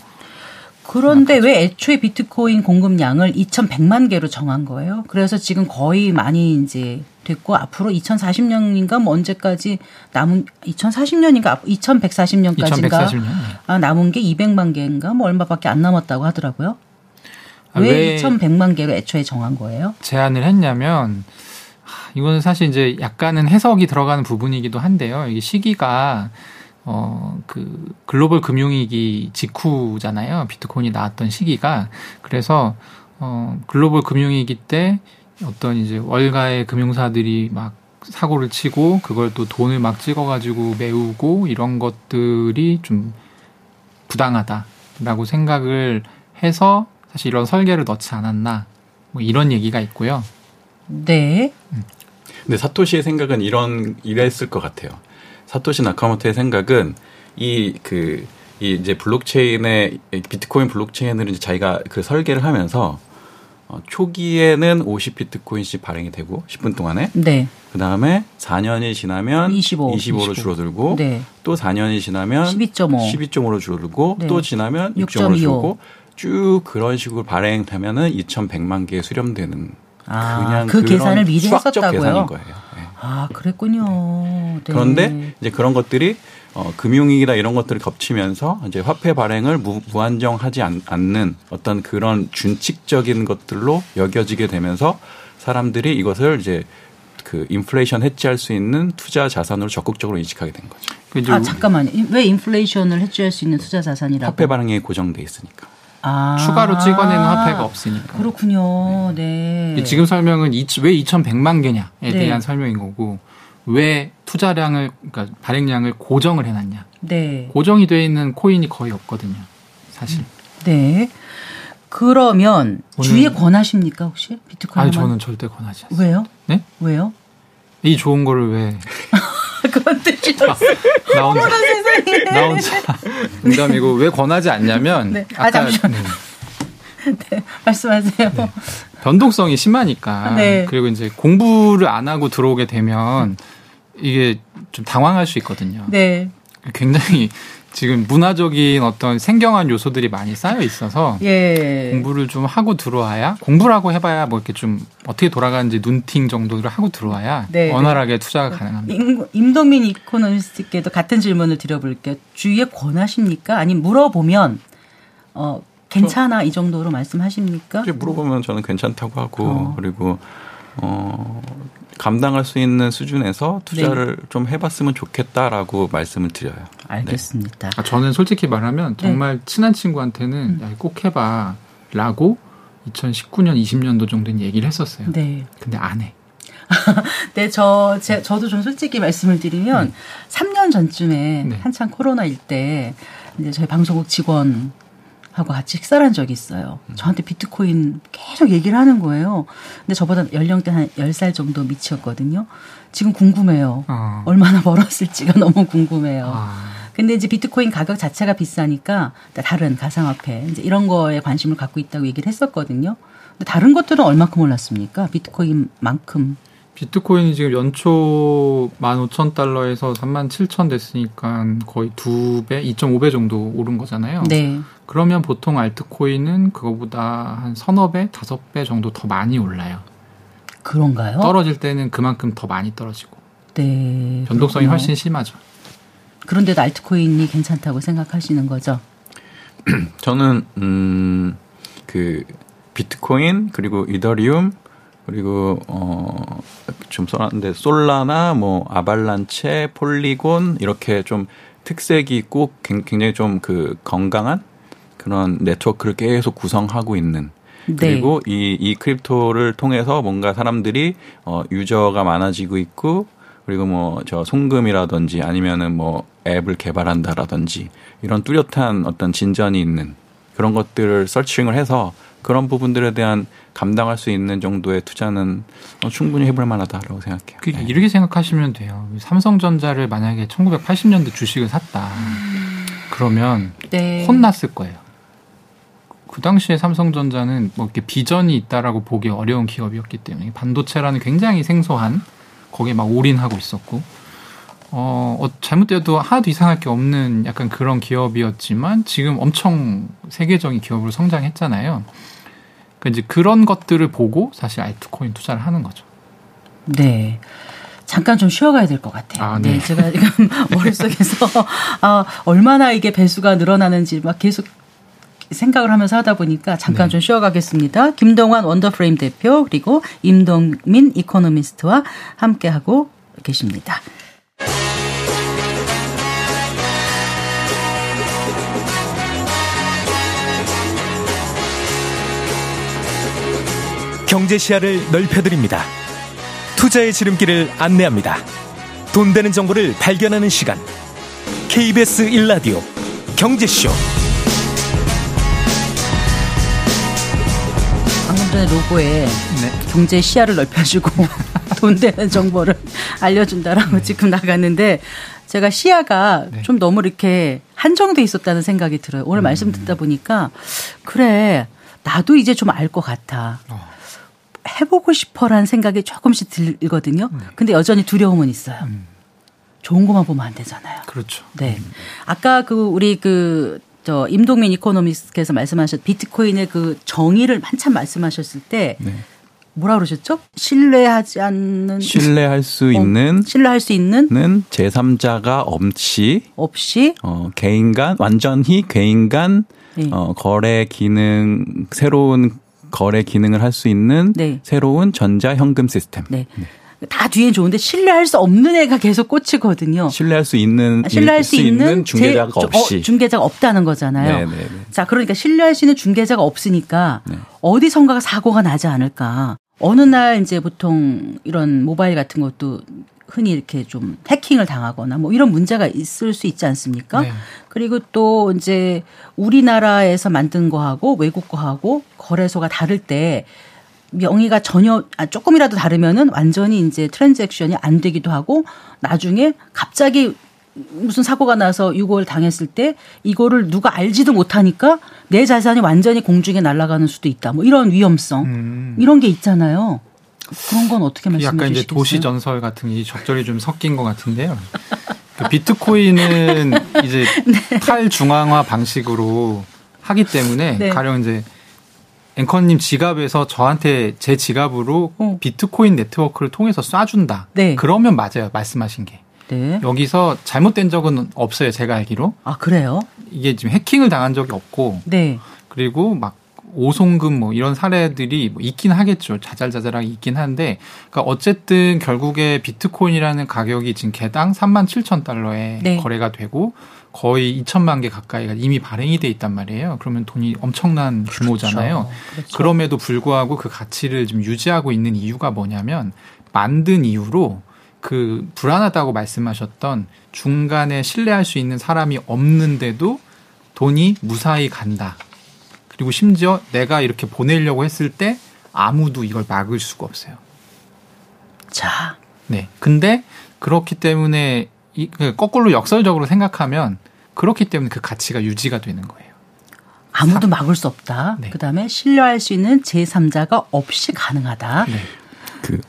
그런데 왜 애초에 비트코인 공급량을 2,100만 개로 정한 거예요? 그래서 지금 거의 많이 이제 됐고 앞으로 2040년인가 뭐 언제까지 남은 2040년인가 2140년까지인가 2140년. 아, 남은 게 200만 개인가 뭐 얼마밖에 안 남았다고 하더라고요. 아, 왜, 왜 2,100만 개로 애초에 정한 거예요? 제안을 했냐면 하, 이거는 사실 이제 약간은 해석이 들어가는 부분이기도 한데요. 이게 시기가 어 그 글로벌 금융위기 직후잖아요. 비트코인이 나왔던 시기가 그래서 어 글로벌 금융위기 때 어떤 이제 월가의 금융사들이 막 사고를 치고 그걸 또 돈을 막 찍어가지고 메우고 이런 것들이 좀 부당하다라고 생각을 해서 사실 이런 설계를 넣지 않았나 뭐 이런 얘기가 있고요. 네. 근데 사토시의 생각은 이런 이랬을 것 같아요. 사토시 나카모토의 생각은 이 그 이 이제 블록체인의 비트코인 블록체인을 이제 자기가 그 설계를 하면서 어, 초기에는 50 비트코인씩 발행이 되고 10분 동안에 네. 그 다음에 4년이 지나면 25. 25로 25. 줄어들고 네. 또 4년이 지나면 12.5. 12.5로 줄어들고 네. 또 지나면 6.25. 6.5로 줄고 쭉 그런 식으로 발행되면은 2,100만 개 수렴되는 아, 그냥 그 계산을 미리 수학적 했었다고요? 계산인 거예요. 네. 아, 그랬군요. 네. 그런데 이제 그런 것들이 어, 금융위기나 이런 것들을 겹치면서 이제 화폐 발행을 무, 무한정하지 않, 는 어떤 그런 준칙적인 것들로 여겨지게 되면서 사람들이 이것을 이제 그 인플레이션 해지할 수 있는 투자 자산으로 적극적으로 인식하게 된 거죠. 아, 잠깐만요. 왜 인플레이션을 해지할 수 있는 투자 자산이라고? 화폐 발행이 고정돼 있으니까. 아. 추가로 찍어내는 화폐가 없으니까. 그렇군요. 네. 지금 설명은 이- 왜 2,100만 개냐에 네. 대한 설명인 거고 왜 투자량을 그러니까 발행량을 고정을 해놨냐. 네. 고정이 돼 있는 코인이 거의 없거든요. 사실. 네. 그러면 주위에 권하십니까 혹시 비트코인? 아니 저는 절대 권하지 않습니다. 왜요? 네? 왜요? 이 좋은 거를 왜 그건 뜻이었어. 나 혼자 나 혼자 농담이고 왜 권하지 않냐면 네. 아, 잠시만요. 네, 말씀하세요. 변동성이 심하니까 네. 그리고 이제 공부를 안 하고 들어오게 되면 이게 좀 당황할 수 있거든요. 네. 굉장히 지금 문화적인 어떤 생경한 요소들이 많이 쌓여 있어서 예. 공부를 좀 하고 들어와야 공부라고 해봐야 뭐 이렇게 좀 어떻게 돌아가는지 눈팅 정도를 하고 들어와야 네, 원활하게 투자가 가능합니다. 임, 임동민 이코노미스트께도 같은 질문을 드려볼게요. 주위에 권하십니까? 아니면 물어보면 어 괜찮아 이 정도로 말씀하십니까? 물어보면 저는 괜찮다고 하고 어. 그리고 어 감당할 수 있는 수준에서 투자를 네. 좀 해봤으면 좋겠다라고 말씀을 드려요. 알겠습니다. 아, 저는 솔직히 말하면 네. 정말 친한 친구한테는 야, 꼭 해봐라고 2019년 20년도 정도는 얘기를 했었어요. 네. 근데 안 해. 네, 저, 제, 저도 좀 솔직히 말씀을 드리면, 3년 전쯤에 네. 한창 코로나일 때, 이제 저희 방송국 직원 하고 같이 식사를 한 적이 있어요. 저한테 비트코인 계속 얘기를 하는 거예요. 근데 저보다 연령대 한 10살 정도 미치였거든요. 지금 궁금해요. 어. 얼마나 벌었을지가 너무 궁금해요. 아, 근데 이제 비트코인 가격 자체가 비싸니까 다른 가상화폐 이제 이런 거에 관심을 갖고 있다고 얘기를 했었거든요. 근데 다른 것들은 얼마큼 올랐습니까? 비트코인만큼. 비트코인이 지금 연초 15,000달러에서 37,000 됐으니까 거의 2배, 2.5배 정도 오른 거잖아요. 네. 그러면 보통 알트코인은 그거보다 한 서너 배, 다섯 배 정도 더 많이 올라요. 그런가요? 떨어질 때는 그만큼 더 많이 떨어지고 네. 변동성이 그렇군요. 훨씬 심하죠. 그런데도 알트코인이 괜찮다고 생각하시는 거죠? 저는 음 그 비트코인 그리고 이더리움 그리고 어좀 써놨는데 솔라나 뭐 아발란체 폴리곤 이렇게 좀 특색이 있고 굉- 굉장히 좀 그 건강한 그런 네트워크를 계속 구성하고 있는 네. 그리고 이, 이 크립토를 통해서 뭔가 사람들이 어, 유저가 많아지고 있고 그리고 뭐 저 송금이라든지 아니면은 뭐 앱을 개발한다라든지 이런 뚜렷한 어떤 진전이 있는 그런 것들을 서칭을 해서 그런 부분들에 대한 감당할 수 있는 정도의 투자는 어, 충분히 해볼 만하다라고 생각해요. 그 네. 이렇게 생각하시면 돼요. 삼성전자를 만약에 1980년대 주식을 샀다. 그러면 네. 혼났을 거예요. 그 당시에 삼성전자는 뭐 이렇게 비전이 있다라고 보기 어려운 기업이었기 때문에 반도체라는 굉장히 생소한 거기에 막 올인하고 있었고 어, 어, 잘못돼도 하나도 이상할 게 없는 약간 그런 기업이었지만 지금 엄청 세계적인 기업으로 성장했잖아요. 그러니까 이제 그런 것들을 보고 사실 알트코인 투자를 하는 거죠. 네. 잠깐 좀 쉬어가야 될 것 같아요. 아, 네. 네. 제가 지금 머릿속에서 아, 얼마나 이게 배수가 늘어나는지 막 계속 생각을 하면서 하다 보니까 잠깐 네. 좀 쉬어가겠습니다. 김동완 원더프레임 대표 그리고 임동민 이코노미스트와 함께하고 계십니다. 경제 시야를 넓혀드립니다. 투자의 지름길을 안내합니다. 돈 되는 정보를 발견하는 시간. KBS 1라디오 경제쇼. 방금 전에 로고에 경제 시야를 넓혀주고 돈 되는 정보를 알려준다라고 지금 나갔는데 제가 시야가 네. 좀 너무 이렇게 한정돼 있었다는 생각이 들어요. 오늘 말씀 듣다 보니까 그래 나도 이제 좀 알 것 같아. 어. 해보고 싶어라는 생각이 조금씩 들거든요. 네. 근데 여전히 두려움은 있어요. 음. 좋은 것만 보면 안 되잖아요. 그렇죠. 네. 아까 그 우리 그 저 임동민 이코노미스트께서 말씀하셨 비트코인의 그 정의를 한참 말씀하셨을 때 네. 뭐라 그러셨죠? 신뢰하지 않는 신뢰할 수 어, 있는 신뢰할 수 있는 는 제3자가 없이 없이 어, 개인 간 완전히 개인 간 네. 어, 거래 기능 새로운 거래 기능을 할 수 있는 네. 새로운 전자 현금 시스템. 네. 다 뒤엔 좋은데 신뢰할 수 없는 애가 계속 꽂히거든요. 신뢰할 수 있는 아, 신뢰할 수 있는 중개자가 제- 없이. 어, 중개자가 없다는 거잖아요. 네, 네, 네. 자, 그러니까 신뢰할 수 있는 중개자가 없으니까 네. 어디선가가 사고가 나지 않을까. 어느 날 이제 보통 이런 모바일 같은 것도 흔히 이렇게 좀 해킹을 당하거나 뭐 이런 문제가 있을 수 있지 않습니까? 네. 그리고 또 이제 우리나라에서 만든 거하고 외국 거하고 거래소가 다를 때 명의가 전혀 아, 조금이라도 다르면은 완전히 이제 트랜잭션이 안 되기도 하고 나중에 갑자기 무슨 사고가 나서 유고를 당했을 때 이거를 누가 알지도 못하니까 내 자산이 완전히 공중에 날아가는 수도 있다. 뭐 이런 위험성 음. 이런 게 있잖아요. 그런 건 어떻게 말씀해 약간 이제 주시겠어요? 도시 전설 같은 게 적절히 좀 섞인 것 같은데요. 그 비트코인은 이제 탈중앙화 방식으로 하기 때문에 네. 가령 이제 앵커님 지갑에서 저한테 제 지갑으로 어. 비트코인 네트워크를 통해서 쏴준다. 네. 그러면 맞아요. 말씀하신 게. 네. 여기서 잘못된 적은 없어요. 제가 알기로. 아 그래요? 이게 지금 해킹을 당한 적이 없고 네. 그리고 막 오송금 뭐 이런 사례들이 뭐 있긴 하겠죠. 자잘자잘하게 있긴 한데, 그러니까 어쨌든 결국에 비트코인이라는 가격이 지금 개당 3만 7천 달러에 네. 거래가 되고 거의 2천만 개 가까이가 이미 발행이 돼 있단 말이에요. 그러면 돈이 엄청난 규모잖아요. 그렇죠. 그럼에도 불구하고 그 가치를 지금 유지하고 있는 이유가 뭐냐면 만든 이유로 그 불안하다고 말씀하셨던 중간에 신뢰할 수 있는 사람이 없는데도 돈이 무사히 간다. 그리고 심지어 내가 이렇게 보내려고 했을 때 아무도 이걸 막을 수가 없어요. 자, 네. 근데 그렇기 때문에 이, 그 거꾸로 역설적으로 생각하면 그렇기 때문에 그 가치가 유지가 되는 거예요. 아무도 막을 수 없다. 네. 그다음에 신뢰할 수 있는 제3자가 없이 가능하다. 네. 그,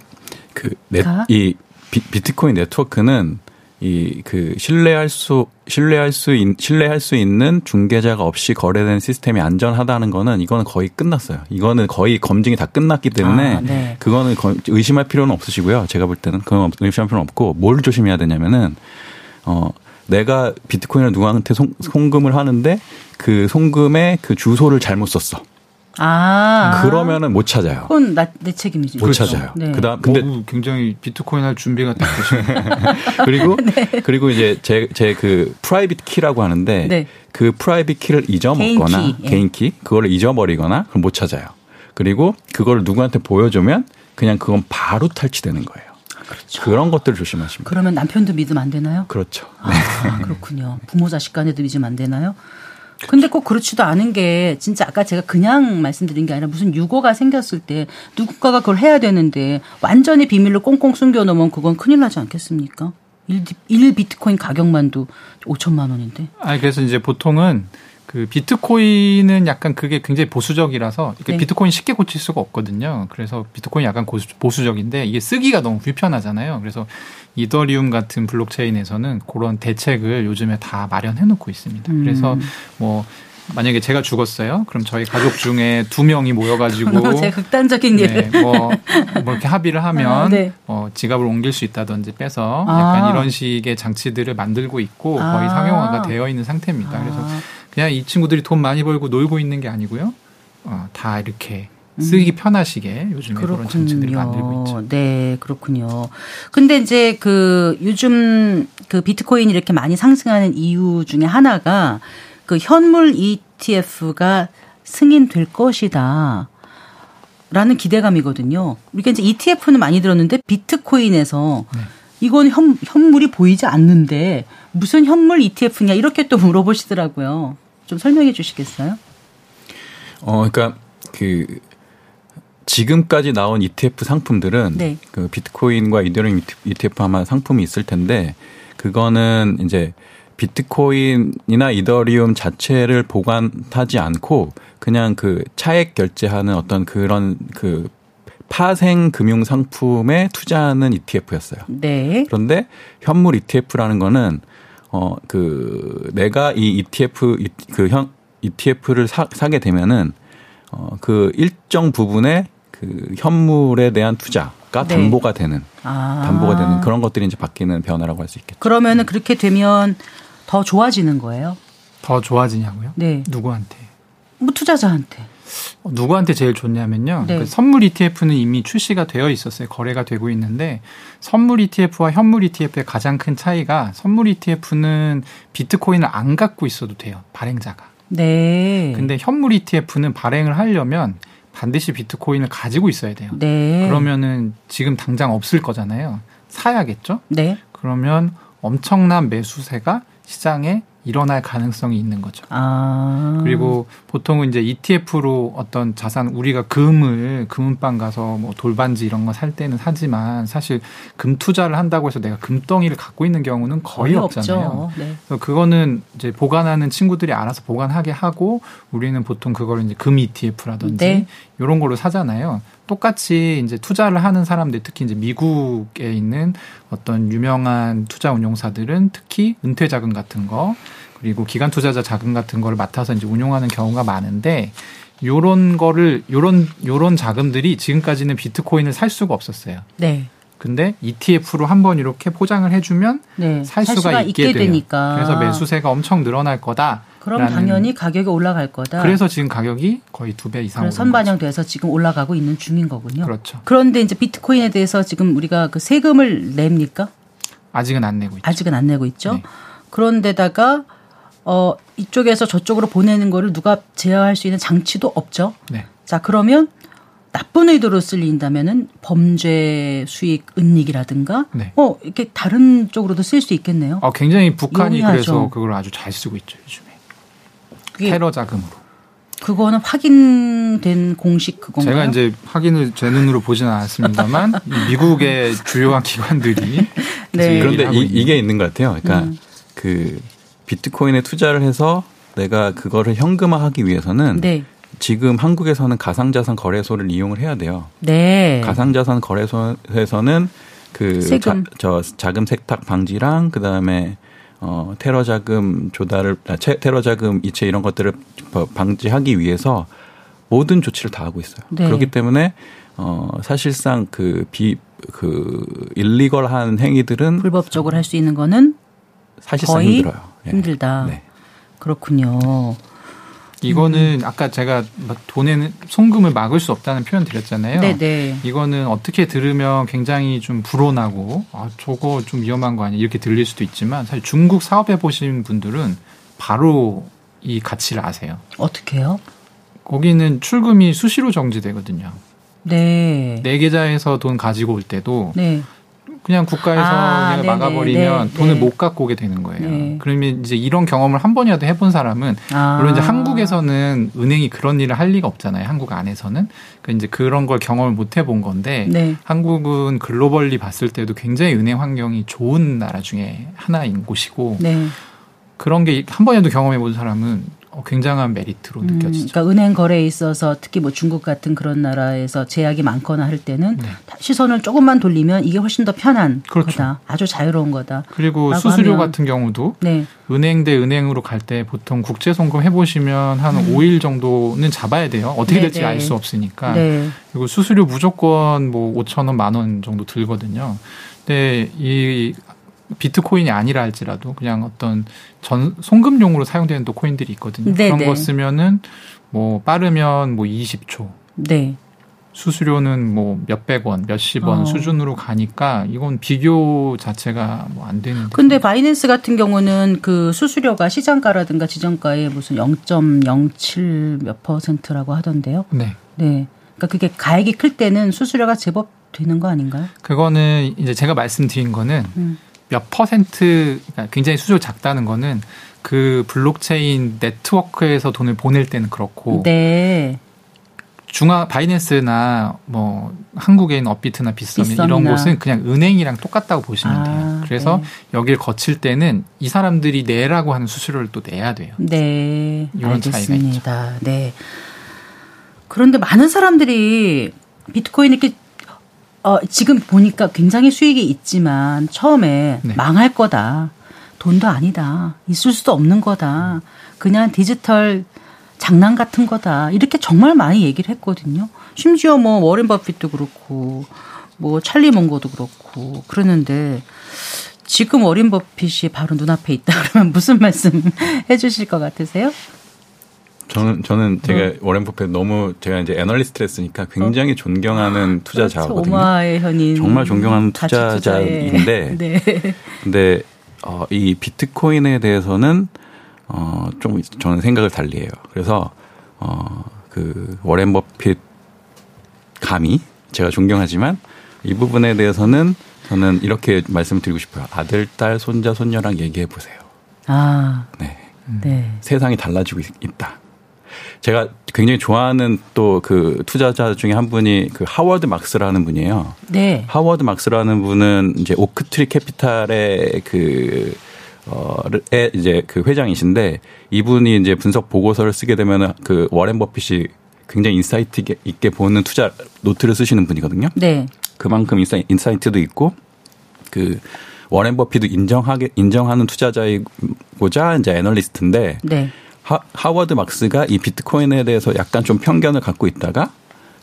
그, 가? 넷, 이 비, 비트코인 네트워크는 이 그 신뢰할 수 신뢰할 수 있, 신뢰할 수 있는 중개자가 없이 거래되는 시스템이 안전하다는 거는 이거는 거의 끝났어요. 이거는 거의 검증이 다 끝났기 때문에 아, 네. 그거는 거- 의심할 필요는 없으시고요. 제가 볼 때는 그건 없- 의심할 필요는 없고 뭘 조심해야 되냐면은 어 내가 비트코인을 누구한테 송, 송금을 하는데 그 송금의 그 주소를 잘못 썼어. 아. 그러면은 못 찾아요. 그건 나, 내 책임이지. 못 찾아요. 네. 그다음 근데 근데 굉장히 비트코인 할 준비가 딱 되시네요. 그리고 그리고 이제 제 제 그 private key라고 하는데 네. 그 private key를 잊어먹거나 개인 키, 예. 개인 키 그거를 잊어버리거나 그럼 못 찾아요. 그리고 그거를 누구한테 보여주면 그냥 그건 바로 탈취되는 거예요. 그렇죠. 그런 것들을 조심하시면 돼요. 그러면 남편도 믿으면 안 되나요? 그렇죠. 아, 그렇군요. 부모 자식 간에도 믿으면 안 되나요? 근데 꼭 그렇지도 않은 게 진짜 아까 제가 그냥 말씀드린 게 아니라 무슨 유고가 생겼을 때 누군가가 그걸 해야 되는데 완전히 비밀로 꽁꽁 숨겨놓으면 그건 큰일 나지 않겠습니까? 1, 비트코인 가격만도 5천만 원인데. 아니 그래서 이제 보통은 그 비트코인은 약간 그게 굉장히 보수적이라서 네. 비트코인 쉽게 고칠 수가 없거든요. 그래서 비트코인 약간 보수적인데 이게 쓰기가 너무 불편하잖아요. 그래서 이더리움 같은 블록체인에서는 그런 대책을 요즘에 다 마련해 놓고 있습니다. 음. 그래서 뭐 만약에 제가 죽었어요. 그럼 저희 가족 중에 두 명이 모여가지고 제가 극단적인 예를. 네, 뭐, 뭐 이렇게 합의를 하면 아, 네. 어, 지갑을 옮길 수 있다든지 빼서 아. 약간 이런 식의 장치들을 만들고 있고 거의 아. 상용화가 되어 있는 상태입니다. 그래서 아, 그냥 이 친구들이 돈 많이 벌고 놀고 있는 게 아니고요. 어, 다 이렇게 쓰기 편하시게 요즘에 그런 장치들을 만들고 있죠. 네, 그렇군요. 근데 이제 그 요즘 그 비트코인이 이렇게 많이 상승하는 이유 중에 하나가 그 현물 ETF가 승인될 것이다. 라는 기대감이거든요. 우리가 이제 ETF는 많이 들었는데 비트코인에서 네. 이건 현, 현물이 보이지 않는데 무슨 현물 ETF냐 이렇게 또 물어보시더라고요. 좀 설명해 주시겠어요? 어, 그러니까 그 지금까지 나온 ETF 상품들은 네. 그 비트코인과 이더리움 ETF 아마 상품이 있을 텐데 그거는 이제 비트코인이나 이더리움 자체를 보관하지 않고 그냥 그 차액 결제하는 어떤 그런 그 파생 금융 상품에 투자하는 ETF였어요. 네. 그런데 현물 ETF라는 거는 어 그 내가 이 ETF 그현 ETF를 사, 사게 되면은 어 그 일정 부분의 그 현물에 대한 투자가 네. 담보가 되는 아. 담보가 되는 그런 것들이 이제 바뀌는 변화라고 할 수 있겠죠. 그러면은 그렇게 되면 더 좋아지는 거예요. 더 좋아지냐고요? 네. 누구한테? 뭐 투자자한테. 어, 누구한테 제일 좋냐면요. 네. 그 선물 ETF는 이미 출시가 되어 있었어요. 거래가 되고 있는데 선물 ETF와 현물 ETF의 가장 큰 차이가 선물 ETF는 비트코인을 안 갖고 있어도 돼요. 발행자가. 네. 근데 현물 ETF는 발행을 하려면 반드시 비트코인을 가지고 있어야 돼요. 네. 그러면은 지금 당장 없을 거잖아요. 사야겠죠? 네. 그러면 엄청난 매수세가 시장에 일어날 가능성이 있는 거죠. 아. 그리고 보통은 이제 ETF로 어떤 자산 우리가 금을 금은방 가서 뭐 돌반지 이런 거 살 때는 사지만 사실 금 투자를 한다고 해서 내가 금덩이를 갖고 있는 경우는 거의, 없잖아요. 없죠. 네. 그래서 그거는 이제 보관하는 친구들이 알아서 보관하게 하고 우리는 보통 그걸 이제 금 ETF라든지 네. 이런 걸로 사잖아요. 똑같이 이제 투자를 하는 사람들 특히 이제 미국에 있는 어떤 유명한 투자 운용사들은 특히 은퇴 자금 같은 거 그리고 기관 투자자 자금 같은 거를 맡아서 이제 운용하는 경우가 많은데 요런 거를 요런 요런 자금들이 지금까지는 비트코인을 살 수가 없었어요. 네. 근데 ETF로 한 번 이렇게 포장을 해주면 네. 살 수가, 있게 돼요. 되니까. 그래서 매수세가 엄청 늘어날 거다. 그럼 당연히 가격이 올라갈 거다. 그래서 지금 가격이 거의 두 배 이상. 선반영돼서 지금 올라가고 있는 중인 거군요. 그렇죠. 그런데 이제 비트코인에 대해서 지금 우리가 그 세금을 냅니까? 아직은 안 내고 있죠. 아직은 안 내고 있죠. 네. 그런데다가 어 이쪽에서 저쪽으로 보내는 거를 누가 제어할 수 있는 장치도 없죠. 네. 자 그러면 나쁜 의도로 쓸린다면은 범죄 수익 은닉이라든가 네. 어 이렇게 다른 쪽으로도 쓸 수 있겠네요. 어, 굉장히 북한이 용이하죠. 그래서 그걸 아주 잘 쓰고 있죠 요즘에 테러 자금으로. 그거는 확인된 공식 그건가요? 제가 이제 확인을 제 눈으로 보지는 않았습니다만 이 미국의 주요한 기관들이 네. 그런데 이, 이게 있는 것 같아요. 그러니까 음. 그 비트코인에 투자를 해서 내가 그거를 현금화하기 위해서는 네. 지금 한국에서는 가상자산 거래소를 이용을 해야 돼요. 네. 가상자산 거래소에서는 그. 자, 저 자금 세탁 방지랑 그다음에 어 테러 자금 조달을 아, 채- 테러 자금 이체 이런 것들을 버- 방지하기 위해서 모든 조치를 다 하고 있어요. 네. 그렇기 때문에 어 사실상 그 비그 일리걸한 행위들은 불법적으로 할 수 있는 거는 사실상 힘들어요. 예. 힘들다. 네. 그렇군요. 이거는 아까 제가 막 돈에는 송금을 막을 수 없다는 표현 드렸잖아요. 네네. 이거는 어떻게 들으면 굉장히 좀 불온하고 아 저거 좀 위험한 거 아니야 이렇게 들릴 수도 있지만 사실 중국 사업해 보신 분들은 바로 이 가치를 아세요. 어떻게요? 거기는 출금이 수시로 정지되거든요. 네. 내 계좌에서 돈 가지고 올 때도 네. 그냥 국가에서 아, 그냥 네네, 막아버리면 네, 돈을 네. 못 갖고 오게 되는 거예요. 네. 그러면 이제 이런 경험을 한 번이라도 해본 사람은 아. 물론 이제 한국에서는 은행이 그런 일을 할 리가 없잖아요. 한국 안에서는 그 이제 그런 걸 경험을 못 해본 건데 네. 한국은 글로벌리 봤을 때도 굉장히 은행 환경이 좋은 나라 중에 하나인 곳이고 네. 그런 게 한 번이라도 경험해 본 사람은 어, 굉장한 메리트로 음, 느껴지죠. 그러니까 은행 거래에 있어서 특히 뭐 중국 같은 그런 나라에서 제약이 많거나 할 때는 네. 시선을 조금만 돌리면 이게 훨씬 더 편한 그렇죠. 거다. 아주 자유로운 거다. 그리고 수수료 하면- 같은 경우도 네. 은행 대 은행으로 갈 때 보통 국제 송금 해보시면 한 5일 정도는 잡아야 돼요. 어떻게 음. 네, 될지 네. 알수 없으니까. 네. 그리고 수수료 무조건 뭐 5천 원, 만 원 정도 들거든요. 근데 이 비트코인이 아니라 할지라도 그냥 어떤 전 송금용으로 사용되는 또 코인들이 있거든요. 네, 그런 네. 거 쓰면은 뭐 빠르면 뭐 20초, 네. 수수료는 뭐 몇백 원, 몇십 원 어. 수준으로 가니까 이건 비교 자체가 뭐 안 되는. 근데 바이낸스 같은 경우는 그 수수료가 시장가라든가 지정가의 무슨 0.07 몇 퍼센트라고 하던데요. 네. 네. 그러니까 그게 가액이 클 때는 수수료가 제법 되는 거 아닌가요? 그거는 이제 제가 말씀드린 거는 음. 몇 퍼센트 그러니까 굉장히 수수료 작다는 거는 그 블록체인 네트워크에서 돈을 보낼 때는 그렇고 네. 중앙 바이낸스나 뭐 한국에 있는 업비트나 빗썸 이런. 곳은 그냥 은행이랑 똑같다고 보시면 돼요. 아. 그래서 네. 여길 거칠 때는 이 사람들이 내라고 하는 수수료를 또 내야 돼요. 네, 이런 차이가 알겠습니다. 네. 그런데 많은 사람들이 비트코인 이렇게 어, 지금 보니까 굉장히 수익이 있지만 처음에 네. 망할 거다. 돈도 아니다. 있을 수도 없는 거다. 그냥 디지털 장난 같은 거다. 이렇게 정말 많이 얘기를 했거든요. 심지어 뭐 워렌 버핏도 그렇고 뭐 찰리 몽고도 그렇고 그러는데 지금 워렌 버핏이 바로 눈앞에 있다 그러면 무슨 말씀 해 주실 것 같으세요? 저는 저는 제가 워렌 버핏 너무 제가 이제 애널리스트를 했으니까 굉장히 존경하는 투자자거든요. 그렇죠. 정말 존경하는. 투자자인데 네. 근데 어, 이 비트코인에 대해서는 어, 좀 저는 생각을 달리해요. 그래서 어, 그 워렌 버핏 감히 제가 존경하지만 이 부분에 대해서는 저는 이렇게 말씀드리고 싶어요. 아들, 딸, 손자, 손녀랑 얘기해 보세요. 아, 네. 네. 세상이 달라지고 있- 있다. 제가 굉장히 좋아하는 또 그 투자자 중에 한 분이 그 하워드 막스라는 분이에요. 네. 하워드 막스라는 분은 이제 오크트리 캐피탈의 그 어의 이제 그 회장이신데 이분이 이제 분석 보고서를 쓰게 되면은 그 워렌 버핏이 굉장히 insight 있게- 있게 보는 투자 노트를 쓰시는 분이거든요. 네. 그만큼 insi, insight도 있고 그 워렌 버핏도 인정하게 인정하는 투자자이고자 이제 애널리스트인데 네. 하, 하워드 막스가 이 비트코인에 대해서 약간 좀 편견을 갖고 있다가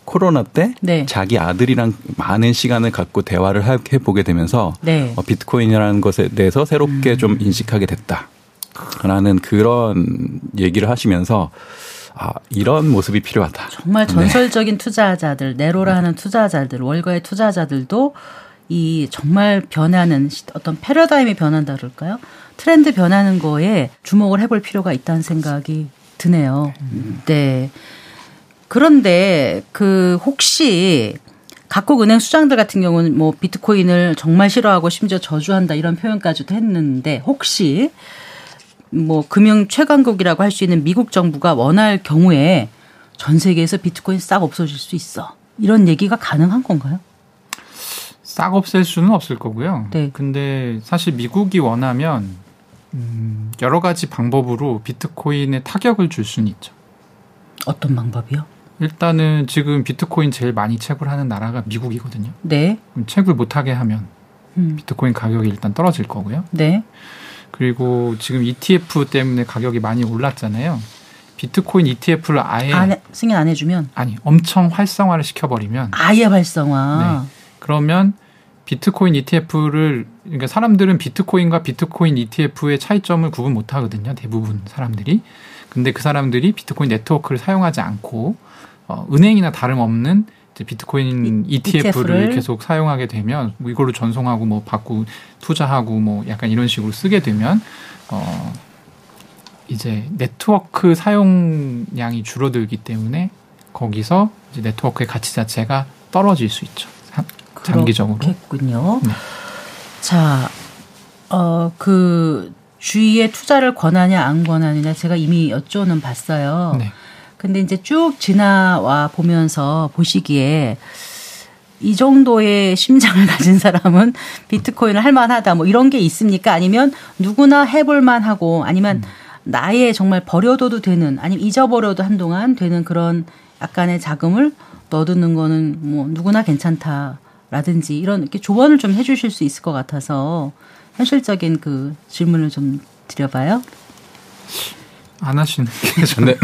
코로나 때 네. 자기 아들이랑 많은 시간을 갖고 대화를 하- 해보게 되면서 네. 어, 비트코인이라는 것에 대해서 새롭게 좀 인식하게 됐다. 라는 그런 얘기를 하시면서 아, 이런 모습이 필요하다. 정말 네. 전설적인 투자자들, 네로라 하는 투자자들, 월가의 투자자들도 이 정말 변하는 시- 어떤 패러다임이 변한다 그럴까요? 트렌드 변하는 거에 주목을 해볼 필요가 있다는 생각이 드네요. 네. 그런데 그 혹시 각국 은행 수장들 같은 경우는 뭐 비트코인을 정말 싫어하고 심지어 저주한다 이런 표현까지도 했는데 혹시 뭐 금융 최강국이라고 할 수 있는 미국 정부가 원할 경우에 전 세계에서 비트코인 싹 없어질 수 있어. 이런 얘기가 가능한 건가요? 싹 없앨 수는 없을 거고요. 네. 근데 사실 미국이 원하면 음, 여러 가지 방법으로 비트코인에 타격을 줄 수는 있죠. 어떤 방법이요? 일단은 지금 비트코인 제일 많이 채굴하는 나라가 미국이거든요. 네. 그럼 채굴 못하게 하면 음. 비트코인 가격이 일단 떨어질 거고요. 네. 그리고 지금 ETF 때문에 가격이 많이 올랐잖아요. 비트코인 ETF를 아예 안 해, 승인 안 해주면 아니 엄청 활성화를 시켜버리면 아예 활성화. 그러면 비트코인 ETF를 그러니까 사람들은 비트코인과 비트코인 ETF의 차이점을 구분 못 하거든요. 대부분 사람들이. 근데 그 사람들이 비트코인 네트워크를 사용하지 않고 어, 은행이나 다름없는 이제 비트코인 이- ETF를 ETF 를 계속 사용하게 되면 뭐 이걸로 전송하고 뭐 받고 투자하고 뭐 약간 이런 식으로 쓰게 되면 어 이제 네트워크 사용량이 줄어들기 때문에 거기서 이제 네트워크의 가치 자체가 떨어질 수 있죠. 그렇겠군요. 네. 자, 어, 그 주위에 투자를 권하냐 안 권하느냐 제가 이미 여쭤는 봤어요. 네. 근데 이제 쭉 지나와 보면서 보시기에 이 정도의 심장을 가진 사람은 비트코인을 할 만하다 뭐 이런 게 있습니까? 아니면 누구나 해볼 만하고 아니면 나의 정말 버려둬도 되는 아니면 잊어버려도 한동안 되는 그런 약간의 자금을 넣어두는 거는 뭐 누구나 괜찮다 라든지 이런 이렇게 조언을 좀 해주실 수 있을 것 같아서 현실적인 그 질문을 좀 드려봐요. 안 하시는 게 좀- 근데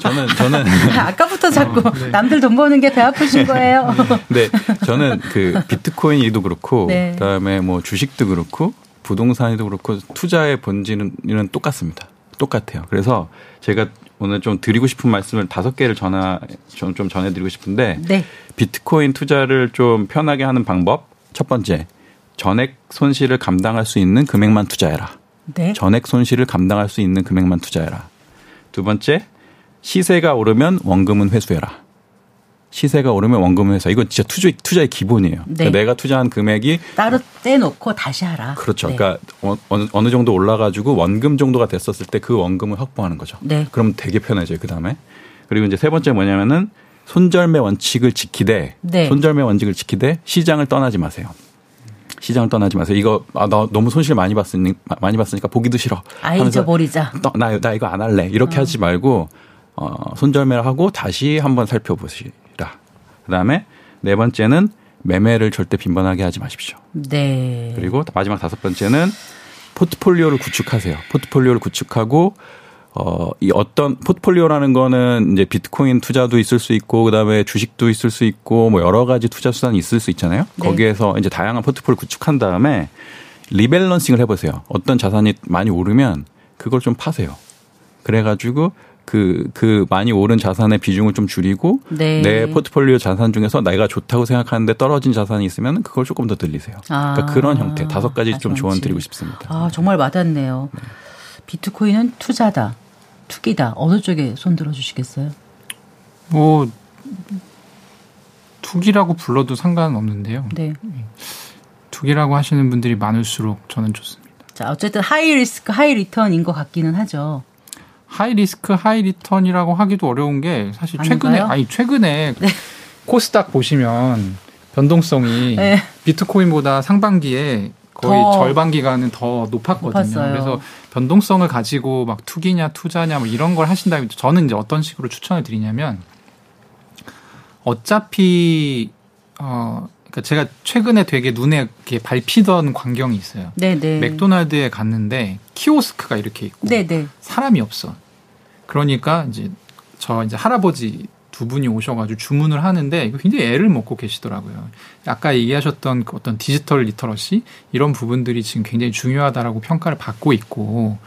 저는 저는 아까부터 자꾸 어, 네. 남들 돈 버는 게 배 아프신 거예요. 네, 저는 그 비트코인이도 그렇고 네. 그다음에 뭐 주식도 그렇고 부동산이도 그렇고 투자의 본질은 똑같습니다. 똑같아요. 그래서 제가 오늘 좀 드리고 싶은 말씀을 다섯 개를 전하 좀, 좀 전해드리고 싶은데 네. 비트코인 투자를 좀 편하게 하는 방법 첫 번째 전액 손실을 감당할 수 있는 금액만 투자해라. 네. 전액 손실을 감당할 수 있는 금액만 투자해라. 두 번째, 시세가 오르면 원금은 회수해라. 시세가 오르면 원금은 회수. 이거 진짜 투자, 투자의 기본이에요. 네. 그러니까 내가 투자한 금액이 따로 떼놓고 다시 하라. 그렇죠. 네. 그러니까 어- 어느, 어느 정도 올라가지고 원금 정도가 됐었을 때 그 원금을 확보하는 거죠. 네. 그럼 되게 편해져요. 그 다음에 그리고 이제 세 번째 뭐냐면은 손절매 원칙을 지키되 네. 손절매 원칙을 지키되 시장을 떠나지 마세요. 시장을 떠나지 마세요. 이거 아, 나 너무 손실 많이 봤으니 많이 봤으니까 보기도 싫어. 아 잊어버리자. 나, 나 이거 안 할래. 이렇게 어. 하지 말고 어, 손절매를 하고 다시 한번 살펴보시라. 그다음에 네 번째는 매매를 절대 빈번하게 하지 마십시오. 네. 그리고 마지막 다섯 번째는 포트폴리오를 구축하세요. 포트폴리오를 구축하고 어, 이 어떤 포트폴리오라는 거는 이제 비트코인 투자도 있을 수 있고 그다음에 주식도 있을 수 있고 뭐 여러 가지 투자 수단이 있을 수 있잖아요. 네. 거기에서 이제 다양한 포트폴리오 구축한 다음에 리밸런싱을 해 보세요. 어떤 자산이 많이 오르면 그걸 좀 파세요. 그래 가지고 그, 그 많이 오른 자산의 비중을 좀 줄이고 네. 내 포트폴리오 자산 중에서 내가 좋다고 생각하는데 떨어진 자산이 있으면 그걸 조금 더 늘리세요. 아. 그러니까 그런 형태 다섯 가지 좀 조언 드리고 싶습니다. 아, 정말 와닿네요. 네. 비트코인은 투자다, 투기다. 어느 쪽에 손 들어 주시겠어요? 뭐 투기라고 불러도 상관은 없는데요. 네. 투기라고 하시는 분들이 많을수록 저는 좋습니다. 자, 어쨌든 high risk, high return인 것 같기는 하죠. high risk, high return이라고 하기도 어려운 게 사실 최근에 아닌가요? 아니 최근에 네. 코스닥 보시면 변동성이 네. 비트코인보다 상반기에 거의 절반 기간은 더 높았거든요. 높았어요. 그래서 변동성을 가지고 막 투기냐 투자냐 뭐 이런 걸 하신다면 저는 이제 어떤 식으로 추천을 드리냐면 어차피 어 그러니까 제가 최근에 되게 눈에 이렇게 밟히던 광경이 있어요. 네네. 네. 맥도날드에 갔는데 키오스크가 이렇게 있고 네네. 네. 사람이 없어. 그러니까 이제 저 이제 할아버지 두 분이 오셔가지고 주문을 하는데 굉장히 애를 먹고 계시더라고요. 아까 얘기하셨던 그 어떤 디지털 literacy 이런 부분들이 지금 굉장히 중요하다라고 평가를 받고 있고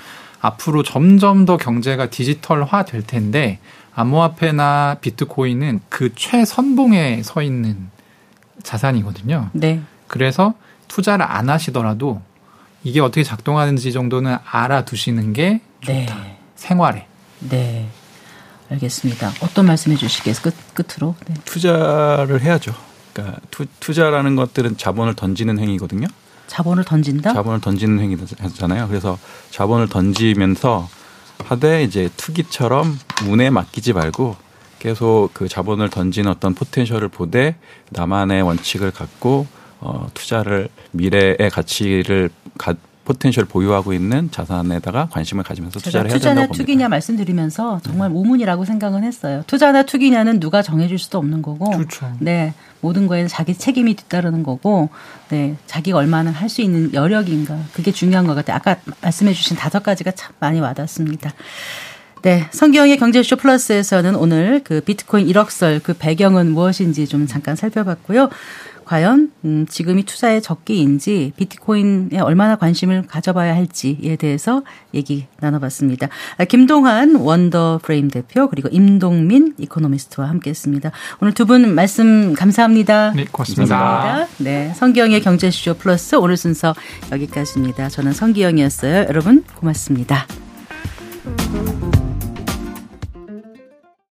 앞으로 점점 더 경제가 디지털화 될 텐데 암호화폐나 비트코인은 그 최선봉에 서 있는 자산이거든요. 네. 그래서 투자를 안 하시더라도 이게 어떻게 작동하는지 정도는 알아두시는 게 좋다. 네. 생활에. 네. 알겠습니다. 어떤 말씀해 주시겠어요? 끝, 끝으로. 네. 투자를 해야죠. 그러니까 투, 자라는 것들은 자본을 던지는 행위거든요. 자본을 던진다? 자본을 던지는 행위잖아요. 그래서 자본을 던지면서 하되 이제 투기처럼 운에 맡기지 말고 계속 그 자본을 던지는 어떤 potential을 보되 나만의 원칙을 갖고 어, 투자를 미래의 가치를 가, potential 보유하고 있는 자산에다가 관심을 가지면서 투자를 해야 된다고 봅니다. 투자나 투기냐 말씀드리면서 정말 네. 우문이라고 생각은 했어요. 투자나 투기냐는 누가 정해줄 수도 없는 거고, 그렇죠. 네 모든 거에는 자기 책임이 뒤따르는 거고, 네 자기가 얼마나 할 수 있는 여력인가 그게 중요한 것 같아요. 아까 말씀해주신 다섯 가지가 참 많이 와닿습니다. 네, 성기영의 경제쇼 플러스에서는 오늘 그 비트코인 1억설 그 배경은 무엇인지 좀 잠깐 살펴봤고요. 과연 음, 지금이 투자의 적기인지 비트코인에 얼마나 관심을 가져봐야 할지에 대해서 얘기 나눠봤습니다. 아, 김동환 원더 프레임 대표 그리고 임동민 이코노미스트와 함께했습니다. 오늘 두 분 말씀 감사합니다. 네, 고맙습니다. 감사합니다. 네, 성기영의 경제쇼 플러스 오늘 순서 여기까지입니다. 저는 성기영이었어요. 여러분 고맙습니다.